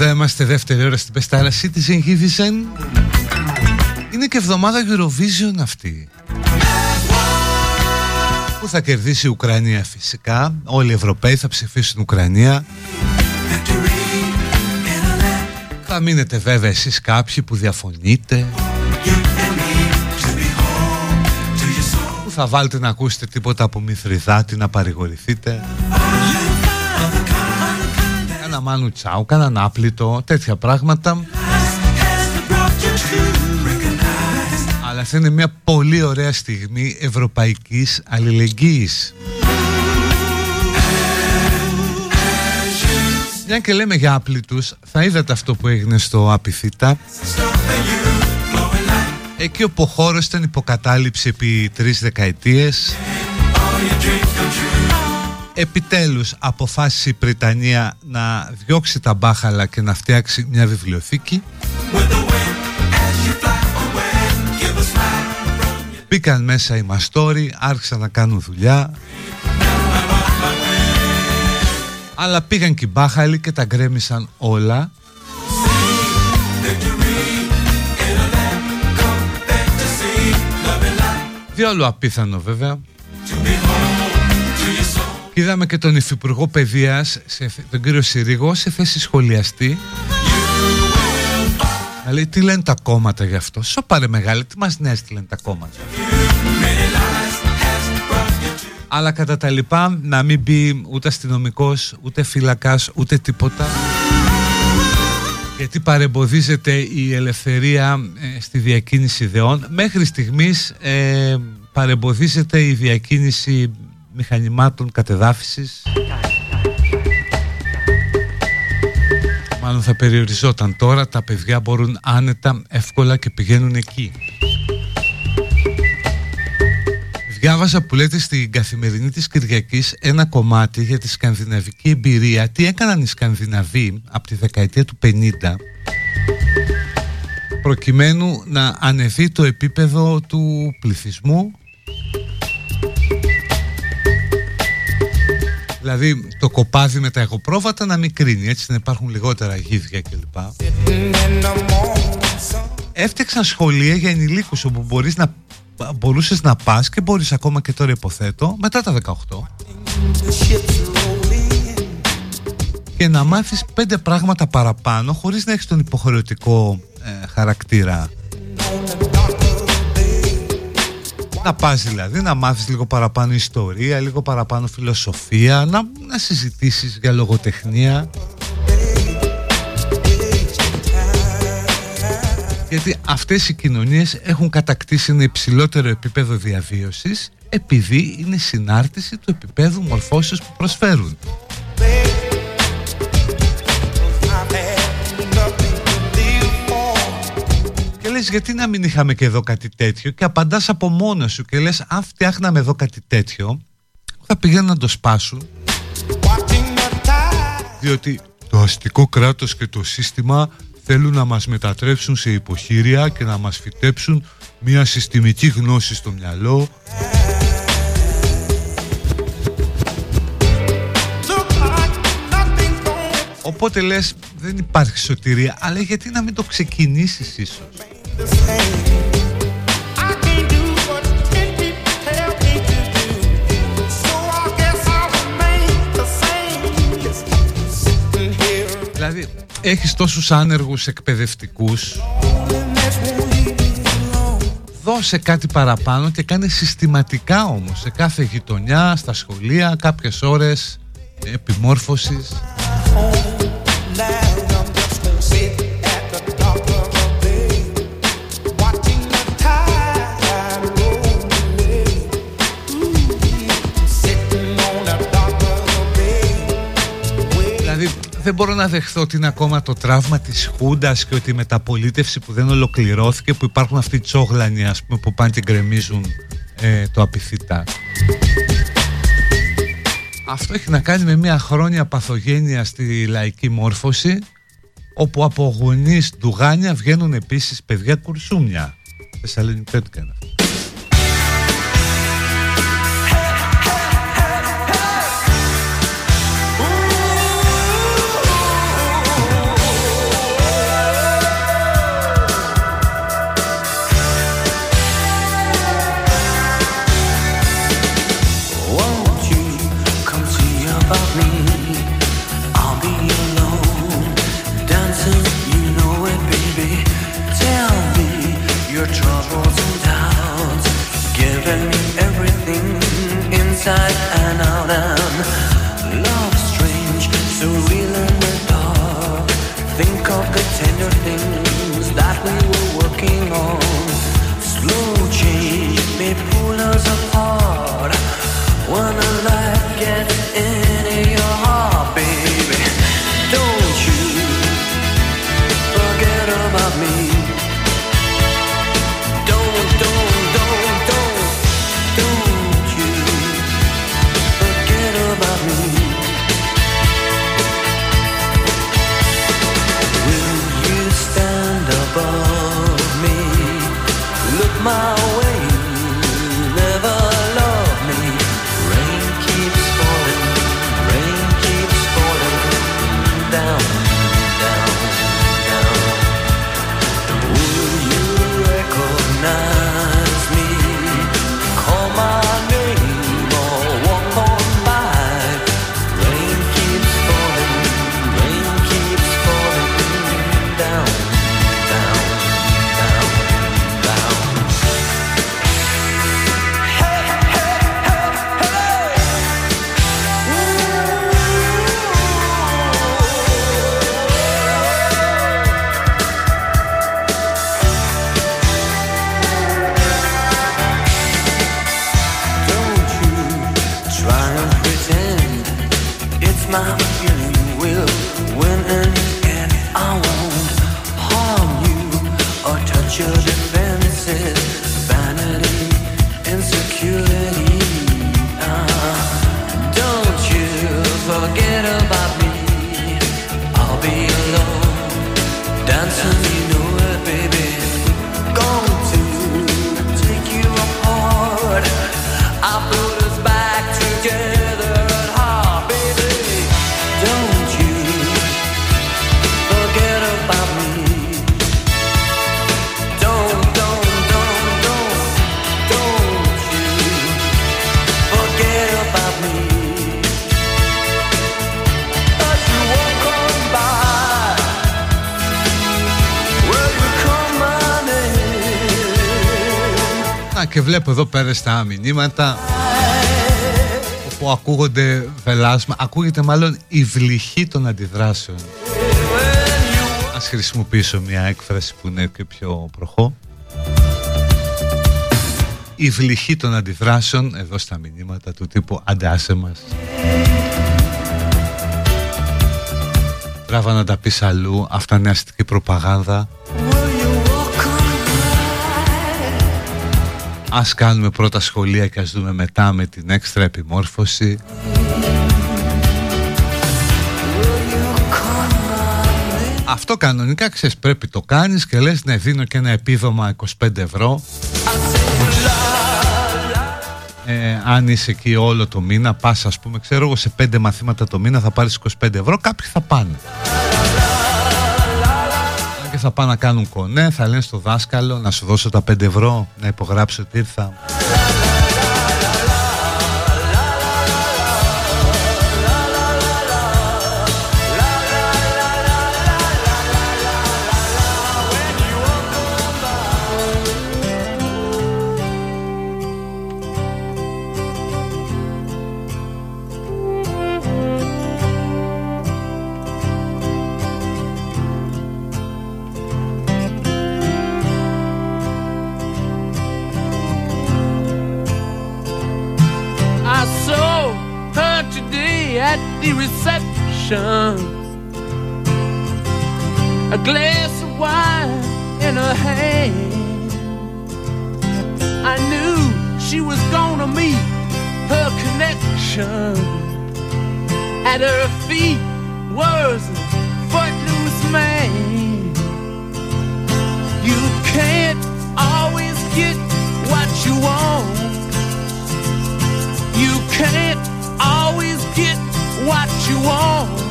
C: Εδώ είμαστε δεύτερη ώρα στην Πεστάρα Citizen Citizen Είναι και εβδομάδα Eurovision αυτή. Που θα κερδίσει η Ουκρανία φυσικά. Όλοι οι Ευρωπαίοι θα ψηφίσουν Ουκρανία. Θα μείνετε βέβαια εσείς κάποιοι που διαφωνείτε. Που θα βάλετε να ακούσετε τίποτα από Μηθριδάτη να παρηγορηθείτε Κάνα Μάνου Τσάου, κάνα άπλητο, τέτοια πράγματα. Αλλά αυτή είναι μια πολύ ωραία στιγμή ευρωπαϊκής αλληλεγγύης. Μια και λέμε για άπλητους, θα είδατε αυτό που έγινε στο Απιθύτα. Εκεί όπου ο χώρος ήταν υποκατάληψη επί τρεις δεκαετίες Επιτέλους αποφάσισε η Πριτανία να διώξει τα μπάχαλα και να φτιάξει μια βιβλιοθήκη. Μπήκαν μέσα οι μαστόροι, άρχισαν να κάνουν δουλειά. Αλλά πήγαν και οι μπάχαλοι και τα γκρέμισαν όλα. Διόλου απίθανο βέβαια. Και είδαμε και τον Υφυπουργό Παιδείας σε, Τον κύριο Συρίγο σε θέση σχολιαστή. Να λέει τι λένε τα κόμματα γι' αυτό; Σοπάρε μεγάλη τι μας νοιάζει τι λένε τα κόμματα; Αλλά κατά τα λοιπά να μην μπει ούτε αστυνομικός, ούτε φύλακας, ούτε τίποτα. Γιατί παρεμποδίζεται η ελευθερία ε, στη διακίνηση ιδεών. Μέχρι στιγμής ε, παρεμποδίζεται η διακίνηση μηχανημάτων κατεδάφισης μάλλον θα περιοριζόταν τώρα τα παιδιά μπορούν άνετα εύκολα και πηγαίνουν εκεί Διάβασα που λέτε στην καθημερινή της Κυριακής ένα κομμάτι για τη σκανδιναβική εμπειρία. Τι έκαναν οι Σκανδιναβοί από τη δεκαετία του 50 προκειμένου να ανεβεί το επίπεδο του πληθυσμού; Δηλαδή το κοπάδι με τα εγωπρόβατα να μην κρίνει έτσι να υπάρχουν λιγότερα γίδια κλπ. Έφτιαξαν σχολεία για ενηλίκους όπου μπορείς να μπορούσες να πας και μπορείς ακόμα και τώρα υποθέτω μετά τα 18 και να μάθεις πέντε πράγματα παραπάνω χωρίς να έχεις τον υποχρεωτικό ε, χαρακτήρα να πας δηλαδή να μάθεις λίγο παραπάνω ιστορία, λίγο παραπάνω φιλοσοφία να, να συζητήσεις για λογοτεχνία γιατί αυτές οι κοινωνίες έχουν κατακτήσει ένα υψηλότερο επίπεδο διαβίωσης επειδή είναι συνάρτηση του επίπεδου μορφώσεως που προσφέρουν. Λες γιατί να μην είχαμε και εδώ κάτι τέτοιο και απαντάς από μόνος σου και λες αν φτιάχναμε εδώ κάτι τέτοιο θα πηγαίνουν να το σπάσουν διότι το αστικό κράτος και το σύστημα θέλουν να μας μετατρέψουν σε υποχείρια και να μας φυτέψουν μια συστημική γνώση στο μυαλό. Οπότε λες δεν υπάρχει σωτηρία αλλά γιατί να μην το ξεκινήσεις ίσως; Δηλαδή έχεις τόσους άνεργους εκπαιδευτικούς. Δώσε κάτι παραπάνω και κάνε συστηματικά όμως σε κάθε γειτονιά, στα σχολεία, κάποιες ώρες επιμόρφωσης δεν μπορώ να δεχθώ ότι είναι ακόμα το τραύμα της Χούντας και ότι η μεταπολίτευση που δεν ολοκληρώθηκε που υπάρχουν αυτοί οι τσόγλανοι ας πούμε που πάνε και γκρεμίζουν ε, το απειθήτα. Αυτό έχει να κάνει με μια χρόνια παθογένεια στη λαϊκή μόρφωση όπου από γονείς ντουγάνια βγαίνουν επίσης παιδιά κουρσούμια. Θεσσαλονικιώτικα είναι βλέπω εδώ πέρα στα μηνύματα όπου ακούγονται βελάσμα, ακούγεται μάλλον η βλυχή των αντιδράσεων. Ας χρησιμοποιήσω μια έκφραση που είναι και πιο προχώ. Η βλυχή των αντιδράσεων εδώ στα μηνύματα του τύπου αντάσε μας. Τράβα να τα πεις αλλού, αυτά είναι αστική προπαγάνδα. Ας κάνουμε πρώτα σχολεία και ας δούμε μετά με την έξτρα επιμόρφωση. Αυτό κανονικά ξέρεις πρέπει το κάνεις και λες ναι δίνω και ένα επίδομα 25 ευρώ ε, αν είσαι εκεί όλο το μήνα πας ας πούμε ξέρω εγώ σε 5 μαθήματα το μήνα θα πάρεις 25 ευρώ κάποιοι θα πάνε Αν και θα πάνε να κάνουν κονέ θα λένε στο δάσκαλο να σου δώσω τα 5 ευρώ να υπογράψω ότι ήρθα
K: A glass of wine in her hand. I knew she was gonna meet her connection. At her feet was a footloose man. You can't always get what you want. You can't always get what you want.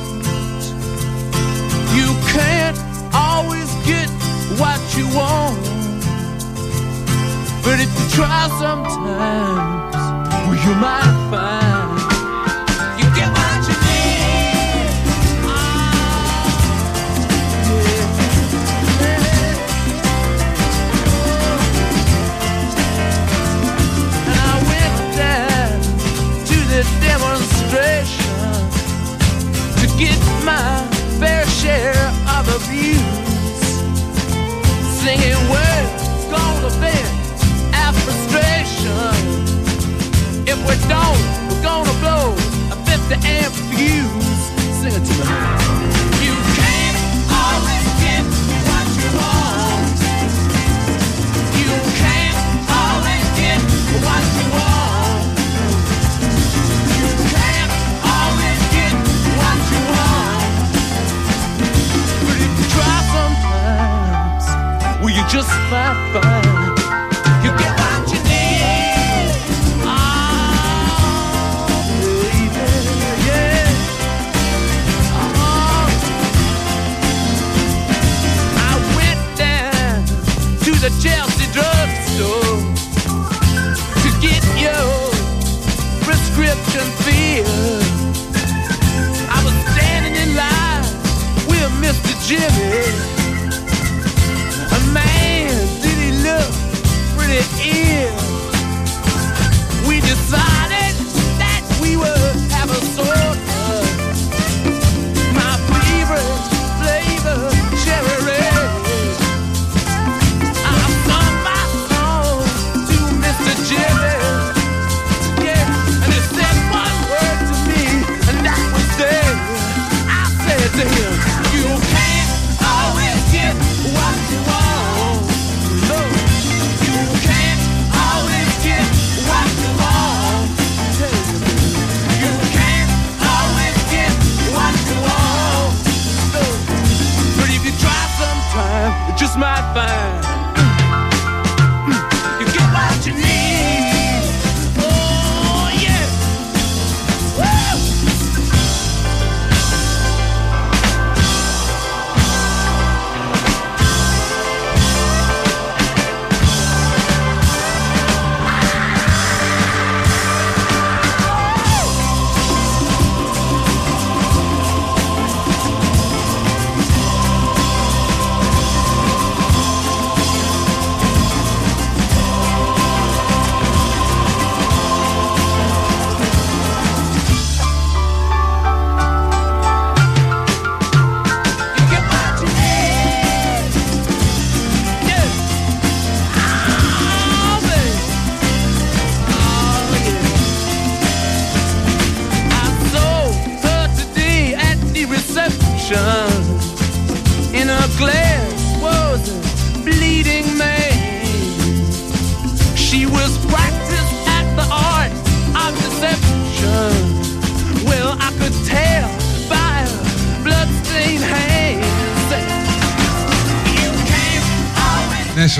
K: What you want. But if you try sometimes, well, you might find you get what you need. And I went down to the demonstration to get my fair share of abuse singing words gonna vent our frustration. If we don't, we're gonna blow a 50 amp fuse. Sing it to me. You can't always get what you want. You can't always get what you want. Just might find you get what you need. Oh, baby, yeah. Oh. I went down to the Chelsea drugstore to get your prescription filled. I was standing in line with Mr. Jimmy. it is. We decide might find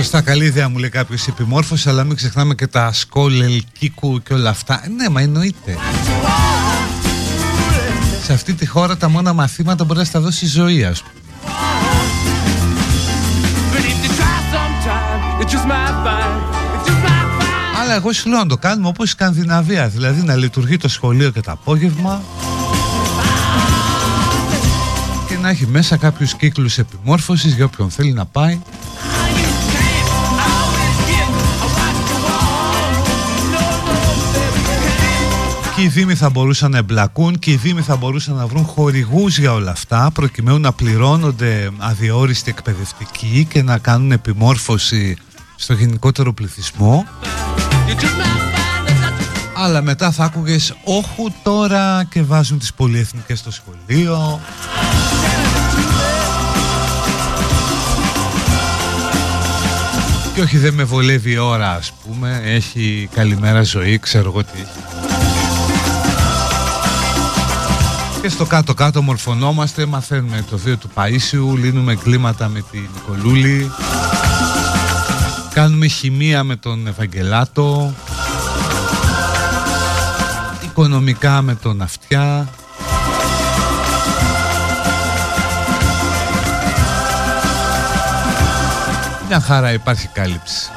K: always
C: Ναι, σωστά, καλή ιδέα μου λέει κάποιος επιμόρφωση, αλλά μην ξεχνάμε και τα σκόλελ, κίκου και όλα αυτά. Ε, Ναι, μα εννοείται. Σε αυτή τη χώρα τα μόνα μαθήματα μπορεί να στα δώσει η ζωή, ας πούμε.
K: But if you try sometime, it just might find, it just might find.
C: Αλλά εγώ σου λέω να το κάνουμε όπως η Σκανδιναβία, δηλαδή να λειτουργεί το σχολείο και το απόγευμα και να έχει μέσα κάποιους κύκλους επιμόρφωσης για όποιον θέλει να πάει. Οι Δήμοι θα μπορούσαν να εμπλακούν και οι Δήμοι θα μπορούσαν να βρουν χορηγούς για όλα αυτά προκειμένου να πληρώνονται αδιόριστοι εκπαιδευτικοί και να κάνουν επιμόρφωση στο γενικότερο πληθυσμό. Αλλά μετά θα άκουγες όχου τώρα και βάζουν τις πολυεθνικές στο σχολείο. Και όχι δεν με βολεύει η ώρα ας πούμε Έχει καλημέρα ζωή ξέρω εγώ τι έχει Και στο κάτω κάτω μορφωνόμαστε Μαθαίνουμε το βίο του Παΐσιου Λύνουμε κλίματα με την Νικολούλη. Κάνουμε χημεία με τον Ευαγγελάτο. Οικονομικά με τον Αυτιά. Μια χαρά υπάρχει κάλυψη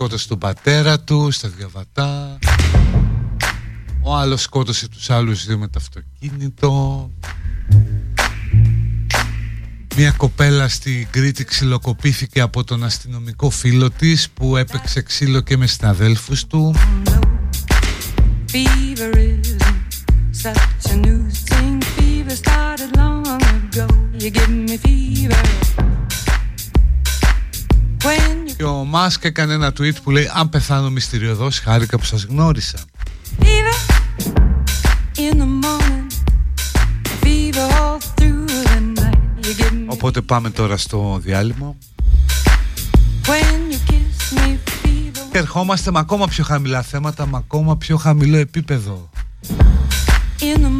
C: σκότωσε τον πατέρα του στα διαβατά. Ο άλλος σκότωσε τους άλλους δύο με το αυτοκίνητο. Μια κοπέλα στην Κρήτη ξυλοκοπήθηκε από τον αστυνομικό φίλο της που έπαιξε ξύλο και με συναδέλφους του.
L: Fever isn't such a new thing. Fever started long ago. You give me fever. When you
C: Και ο Μάσκ έκανε ένα tweet που λέει «Αν πεθάνω μυστηριωδώς, χάρηκα που σας γνώρισα».
L: fever in the morning, fever all through the night. You give me
C: Οπότε πάμε τώρα στο διάλειμμα.
L: when you kiss me, fever
C: Και ερχόμαστε με ακόμα πιο χαμηλά θέματα, με ακόμα πιο χαμηλό επίπεδο.
L: in the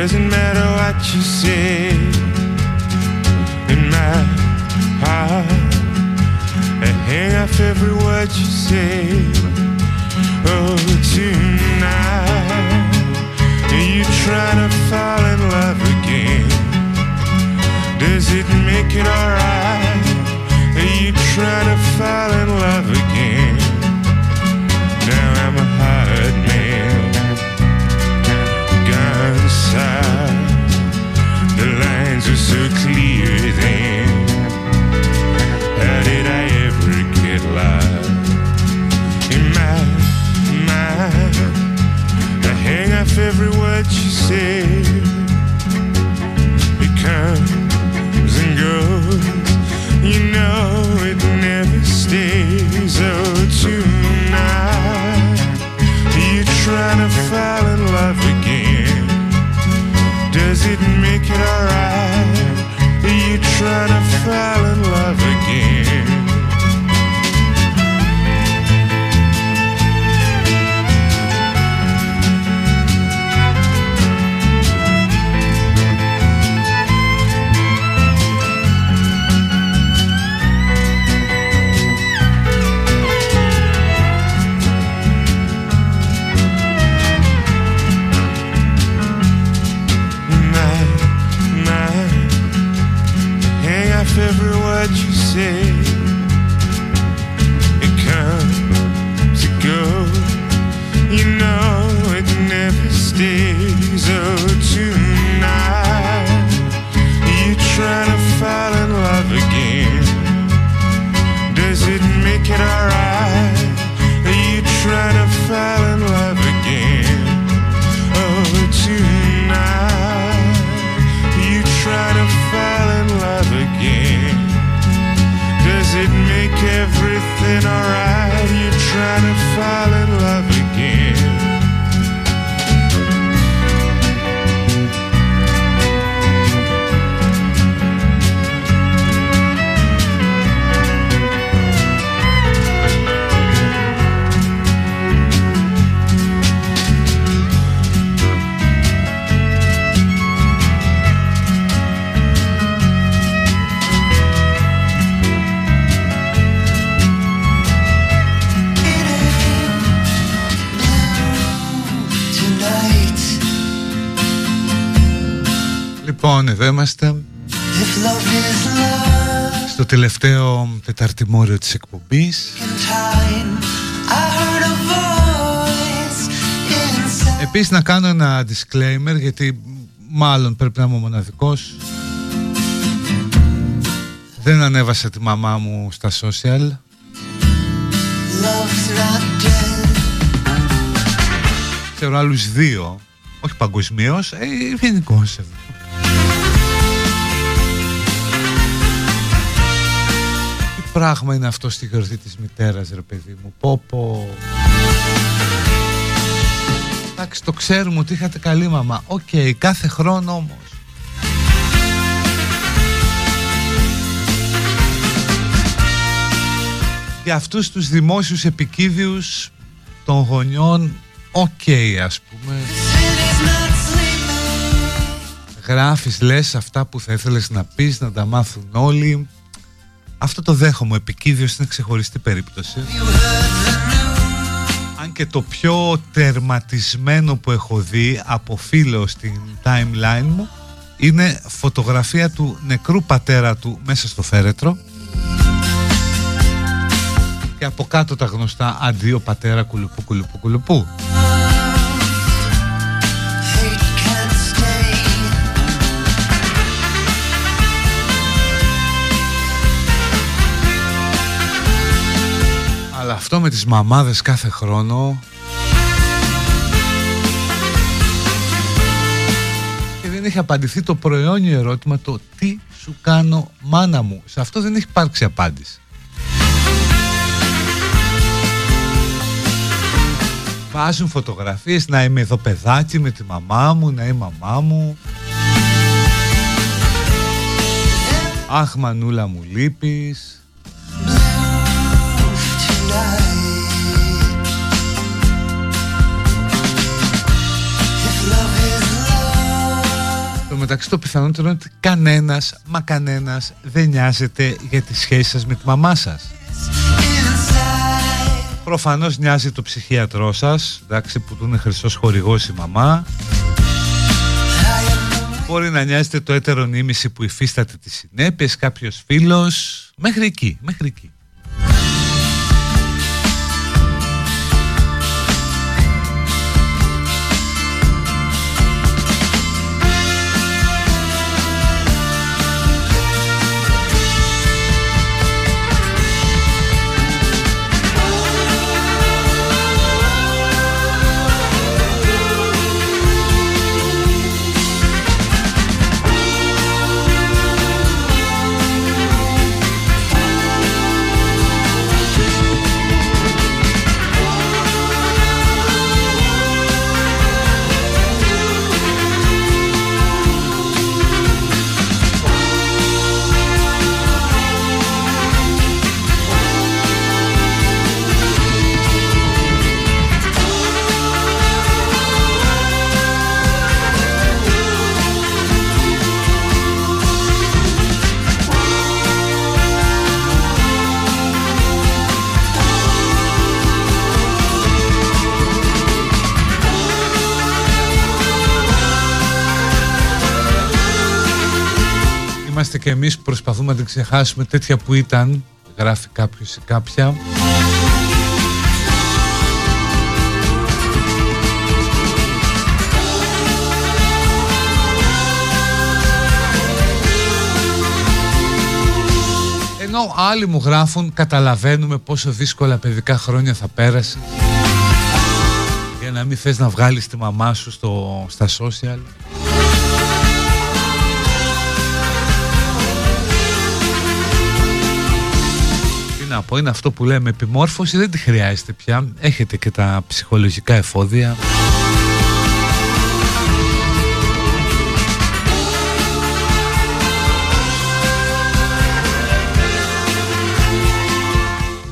M: doesn't matter what you say. In my heart, I hang off every word you say. Oh, tonight, are you trying to fall in love again? Does it make it alright? Are you trying to fall in love again? Now I'm so clear then. How did I ever get lost? In my mind, I hang off every word you say. It comes and goes, you know it never stays. Oh, silence. Every word you say. It comes, it goes. You know it never stays. Oh, smiling.
C: Λοιπόν, εδώ είμαστε στο τελευταίο τεταρτημόριο της εκπομπής. Επίσης να κάνω ένα disclaimer γιατί μάλλον πρέπει να είμαι ο μοναδικός. Δεν ανέβασα τη μαμά μου στα social. Ξέρω άλλους δύο, όχι παγκοσμίως, ε, γενικώς. Τι πράγμα είναι αυτό στη γιορτή της μητέρας ρε παιδί μου, πω πω. Εντάξει το ξέρουμε ότι είχατε καλή μαμά, οκ, κάθε χρόνο όμως. Για αυτούς τους δημόσιους επικήδειους των γονιών, οκ ας πούμε. Γράφεις, λες αυτά που θα ήθελες να πεις, να τα μάθουν όλοι. Αυτό το δέχομαι, επικήδειος είναι ξεχωριστή περίπτωση. Αν και το πιο τερματισμένο που έχω δει από φίλο στην timeline μου είναι φωτογραφία του νεκρού πατέρα του μέσα στο φέρετρο και από κάτω τα γνωστά αντίο πατέρα κουλουπού κουλουπού κουλουπού. Αυτό με τις μαμάδες κάθε χρόνο και δεν έχει απαντηθεί το προαιώνιο ερώτημα το τι σου κάνω μάνα μου. Σε αυτό δεν έχει υπάρξει απάντηση. Βάζουν φωτογραφίες να είμαι εδώ παιδάκι με τη μαμά μου, να είμαι μαμά μου. Αχ μανούλα μου λείπεις. Μεταξύ το πιθανότερο είναι ότι κανένας, μα κανένας δεν νοιάζεται για τη σχέση σας με τη μαμά σας. Προφανώς νοιάζει το ψυχίατρό σας, εντάξει, που του είναι χρυσός χορηγός η μαμά. Μπορεί να νοιάζεται το έτερο νήμιση που υφίσταται τις συνέπειες, κάποιος φίλος, μέχρι εκεί, μέχρι εκεί. Και εμείς που προσπαθούμε να την ξεχάσουμε τέτοια που ήταν Γράφει κάποιος ή κάποια. Ενώ άλλοι μου γράφουν καταλαβαίνουμε πόσο δύσκολα παιδικά χρόνια θα πέρασε. Για να μην θες να βγάλεις τη μαμά σου στο, στα social να πω, είναι αυτό που λέμε επιμόρφωση, δεν τη χρειάζεται πια. Έχετε και τα ψυχολογικά εφόδια.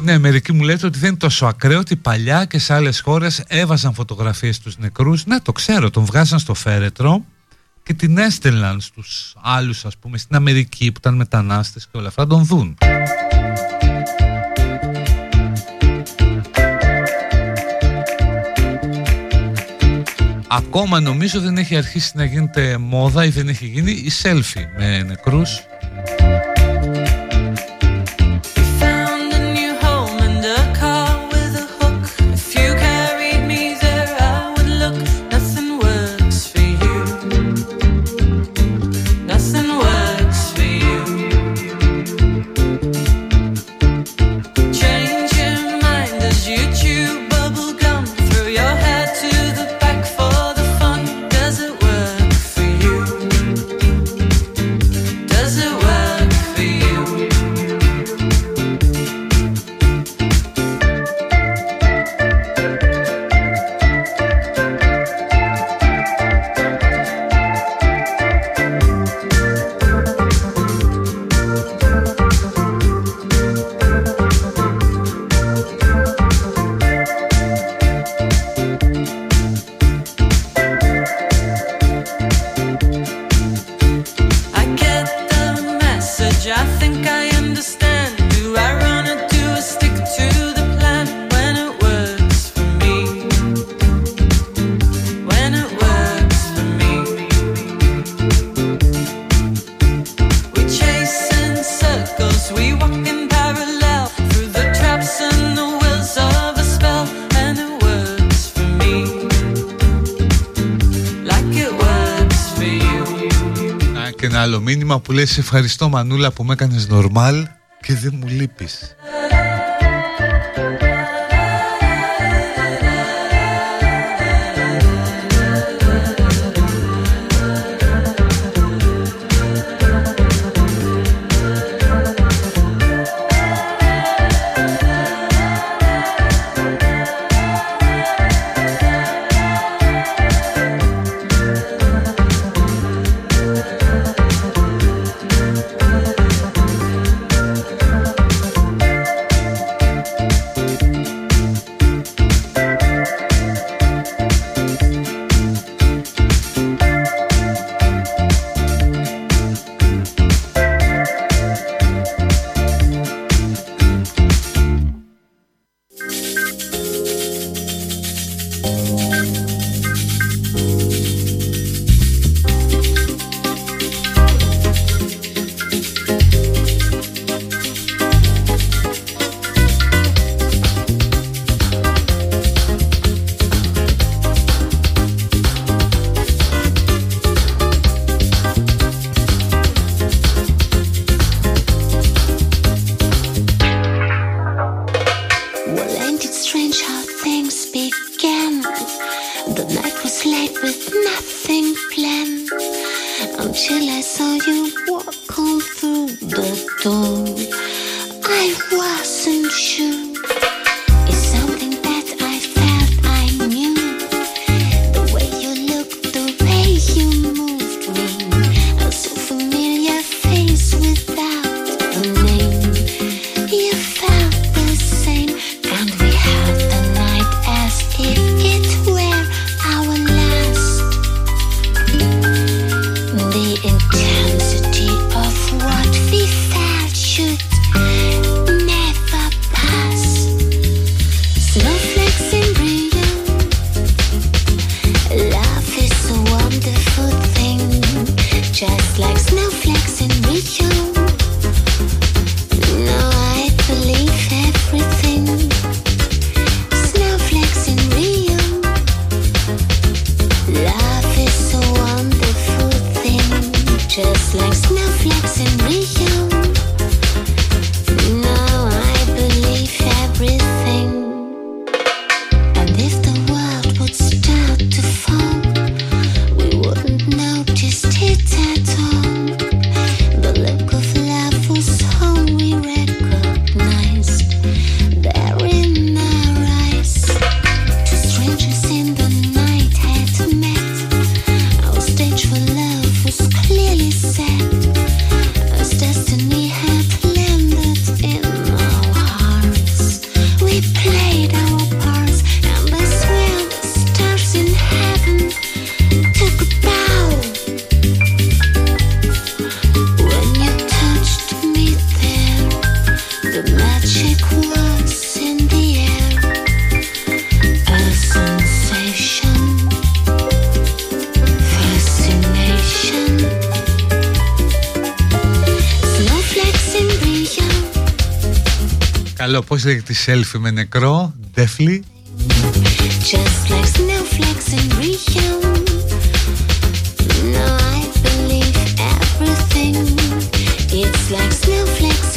C: Ναι, μερικοί μου λέτε ότι δεν είναι τόσο ακραίο ότι παλιά και σε άλλες χώρες έβαζαν φωτογραφίες στους νεκρούς. Ναι, το ξέρω, τον βγάζαν στο φέρετρο και την έστελναν στους άλλους, ας πούμε, στην Αμερική που ήταν μετανάστες και όλα αυτά, να τον δουν.
N: ακόμα νομίζω δεν έχει αρχίσει να γίνεται μόδα ή δεν έχει γίνει η selfie με νεκρούς. ένα άλλο μήνυμα που λέει «Σε ευχαριστώ Μανούλα που με έκανες νορμάλ και δεν μου λείπεις».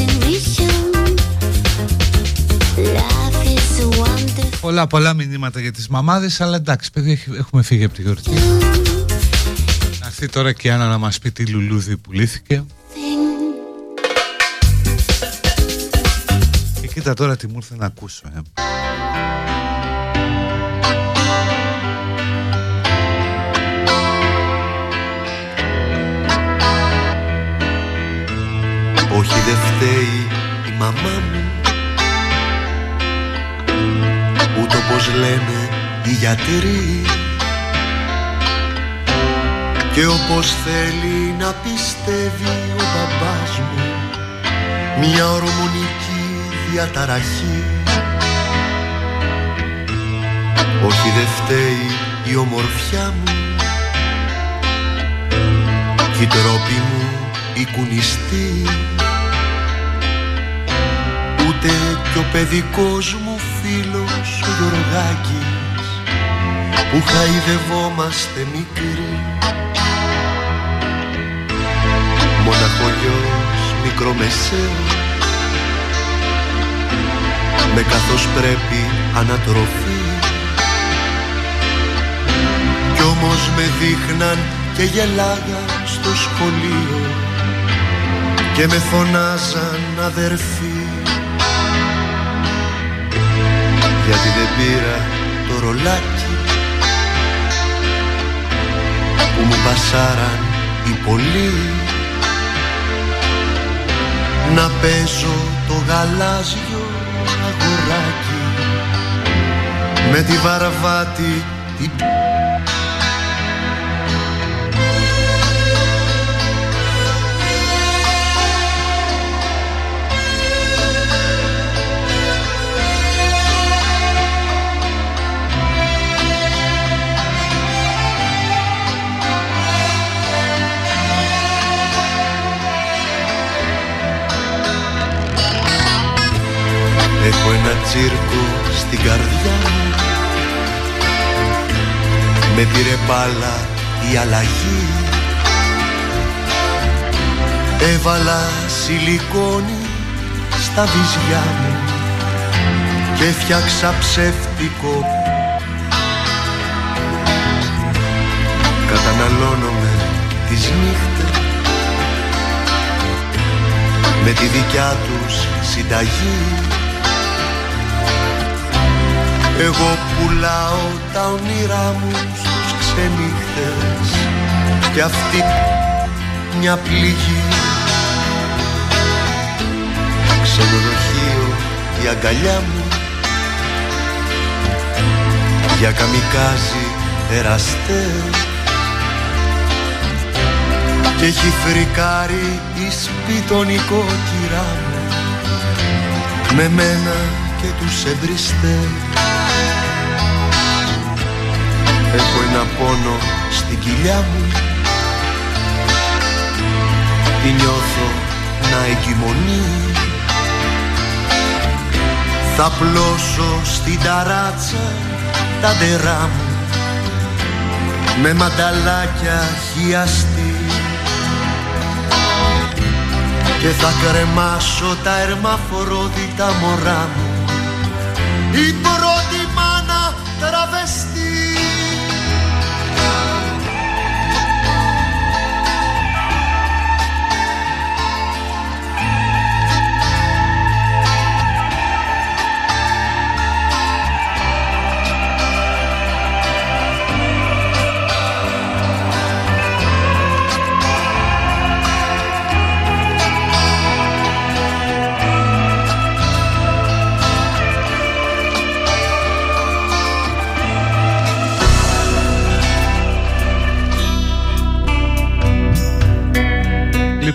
E: In Rio. Love is a wonderful.
C: Πολλά πολλά μηνύματα για τις μαμάδες Αλλά εντάξει παιδιά έχ- έχουμε φύγει από τη γιορτή Να έρθει τώρα και η Άννα να μας πει τι λουλούδι πουλήθηκε κοίτα τώρα τι μου ήρθε να ακούσω ε.
O: Όχι δεν φταίει η μαμά μου Ούτε όπως λένε οι γιατροί Και όπως θέλει να πιστεύει ο μπαμπάς μου Μια ορμονική διαταραχή Όχι δεν φταίει η ομορφιά μου. Κι η τρόπη μου η κουνιστή. Ούτε κι ο παιδικός μου φίλος ο Γιωργάκης Που χαϊδευόμαστε μικροί. Μοναχογιός μικρομεσαίος Με καθώς πρέπει ανατροφή. Κι όμως με δείχναν και γελάγαν στο σχολείο και με φωνάζαν αδερφή γιατί δεν πήρα το ρολάκι που μου πασάραν οι πολλοί. Να παίζω το γαλάζιο με τη βαρβάτη την Έχω ένα τσίρκο στην καρδιά μου Με πήρε μπάλα η αλλαγή. Έβαλα σιλικόνι στα βυζιά μου Και φτιάξα ψεύτικο. Καταναλώνομαι τις νύχτες Με τη δικιά τους συνταγή. Εγώ πουλάω τα όνειρά μου στους ξενύχτες Και αυτή μια πληγή. Ξενοδοχείο η αγκαλιά μου. Για καμικάζι εραστές. Και έχει φρικάρει η σπιτονικό κυρά μου. Με μένα και τους εμπριστές Έχω ένα πόνο στην κοιλιά μου. Τη νιώθω να εγκυμονεί. Θα πλώσω στην ταράτσα τα ντερά μου. Με μανταλάκια χιαστή. Και θα κρεμάσω τα ερμαφορώδιτα μωρά μου. Η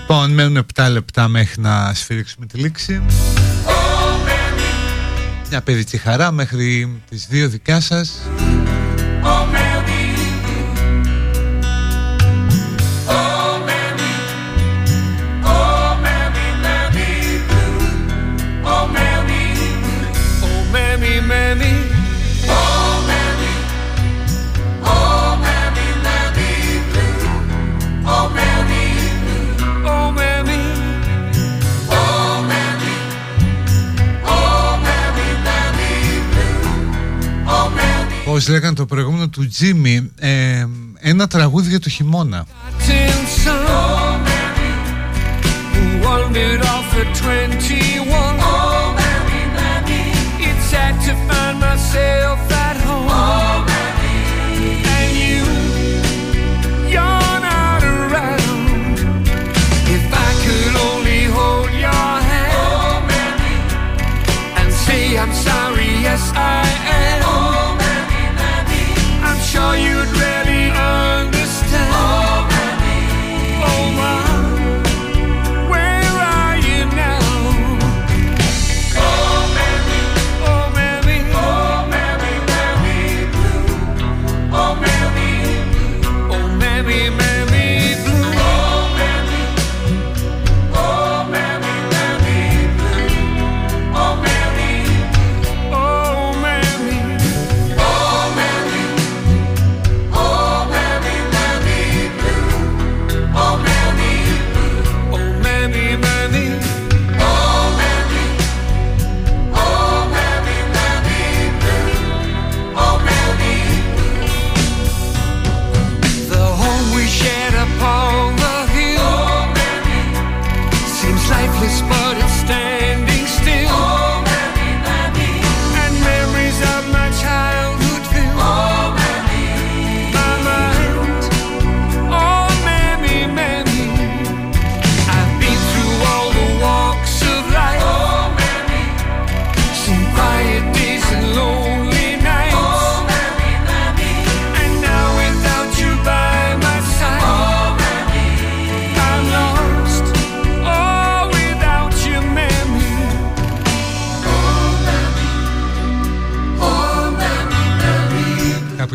C: Λοιπόν, μένουν 7 λεπτά μέχρι να σφυρίξουμε τη λήξη. Μια παιδική χαρά μέχρι τις 2 δικιά σας. Πώς λέγανε το προηγούμενο του Τζίμι, ε, ένα τραγούδι για το χειμώνα.
K: Some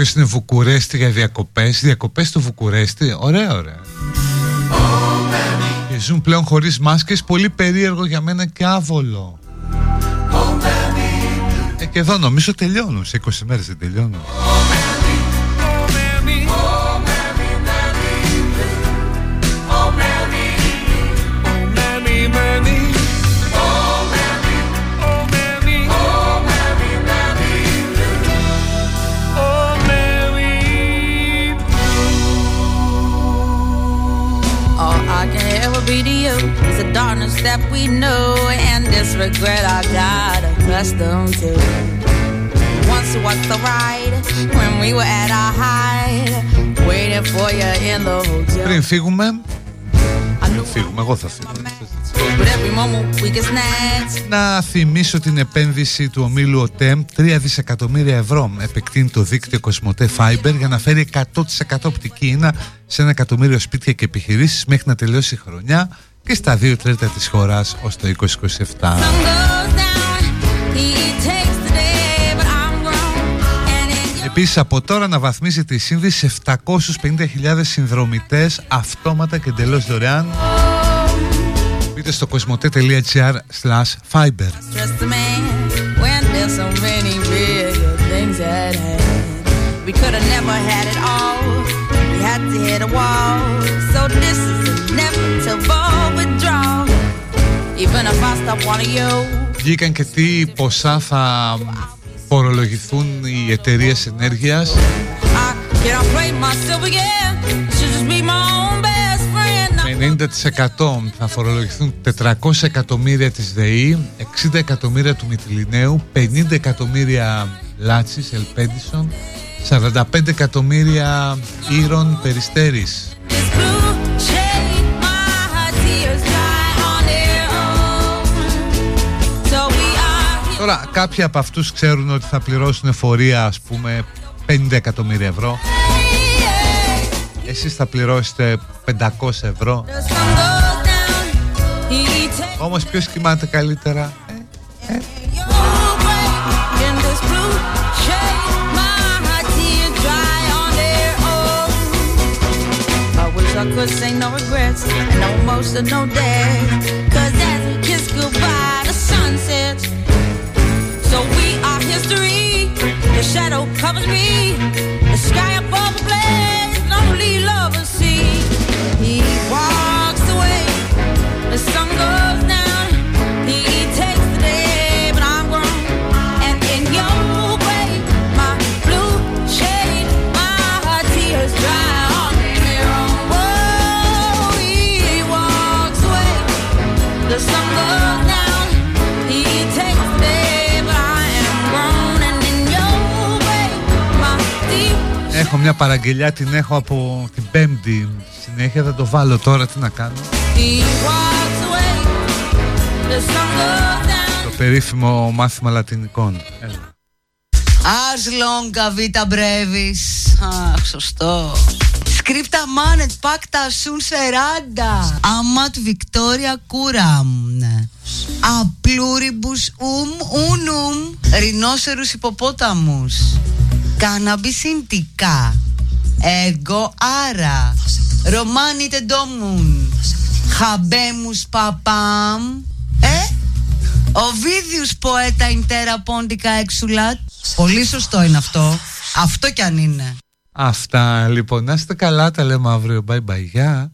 C: Κάποιο είναι Βουκουρέστι για διακοπές; Διακοπές στο Βουκουρέστι. Ωραία, ωραία. Και ζουν πλέον χωρίς μάσκες Πολύ περίεργο για μένα και άβολο. Ε, και εδώ νομίζω τελειώνουν. Σε 20 μέρες δεν τελειώνουν.
P: That we know and this regret I got accustomed to. Once was the ride when we were at our height, waiting for you in the hotel.
C: Πριν φύγουμε. Πριν φύγουμε, εγώ θα φύγω.
P: But every moment we get snacks.
C: Να θυμίσω την επένδυση του ομίλου ΟΤΕΜ 3 δισεκατομμύρια ευρώ επεκτείνει το δίκτυο Κοσμοτέ Fiber για να φέρει 100% οπτική ίνα σε ένα εκατομμύριο σπίτια και επιχειρήσεις μέχρι να τελειώσει η χρονιά και στα δύο τρίτα της χώρας ως το 2027. Επίσης από τώρα να βαθμίζει τη σύνδεση 750.000 συνδρομητές αυτόματα και εντελώς δωρεάν. Μπείτε στο κοσμοτέ.gr slash fiber. Βγήκαν και τι ποσά θα φορολογηθούν οι εταιρείες ενέργειας.
P: Can I play myself again? Should just be my own best friend.
C: Με 90% θα φορολογηθούν 400 εκατομμύρια της ΔΕΗ, 60 εκατομμύρια του Μητυλινέου, 50 εκατομμύρια Λάτσης, Ελπέντισον, 45 εκατομμύρια Ήρων Περιστέρης. Κάποιοι από αυτούς ξέρουν ότι θα πληρώσουν εφορία, ας πούμε, 50 εκατομμύρια ευρώ. Εσείς θα πληρώσετε 500 ευρώ. Όμως ποιος κοιμάται καλύτερα.
P: Ε, ε. Shadow covers me. The sky above
C: έχω μια παραγγελιά την έχω από την πέμπτη συνέχεια θα το βάλω τώρα τι να κάνω. Το περίφημο μάθημα λατινικών. As
A: long as vita brevis Αχ, σωστό. Σκρίπτα μάνετ πάκτα σουν σεράντα Αμάτ Βικτόρια Κούραμ. Απλούριμπους ουμ ουνουμ. Ρινόσερους υποπόταμους hippopotamus. Cannabis indica. Ergo ara. Romanite domun. Habemus papam. Ε, Οβίδιους ποέτα intera πόντικα εξουλάτ. Πολύ σωστό είναι αυτό. Αυτό κι αν είναι.
C: Αυτά λοιπόν. Να είστε καλά, τα λέμε αύριο. Bye bye. Γεια.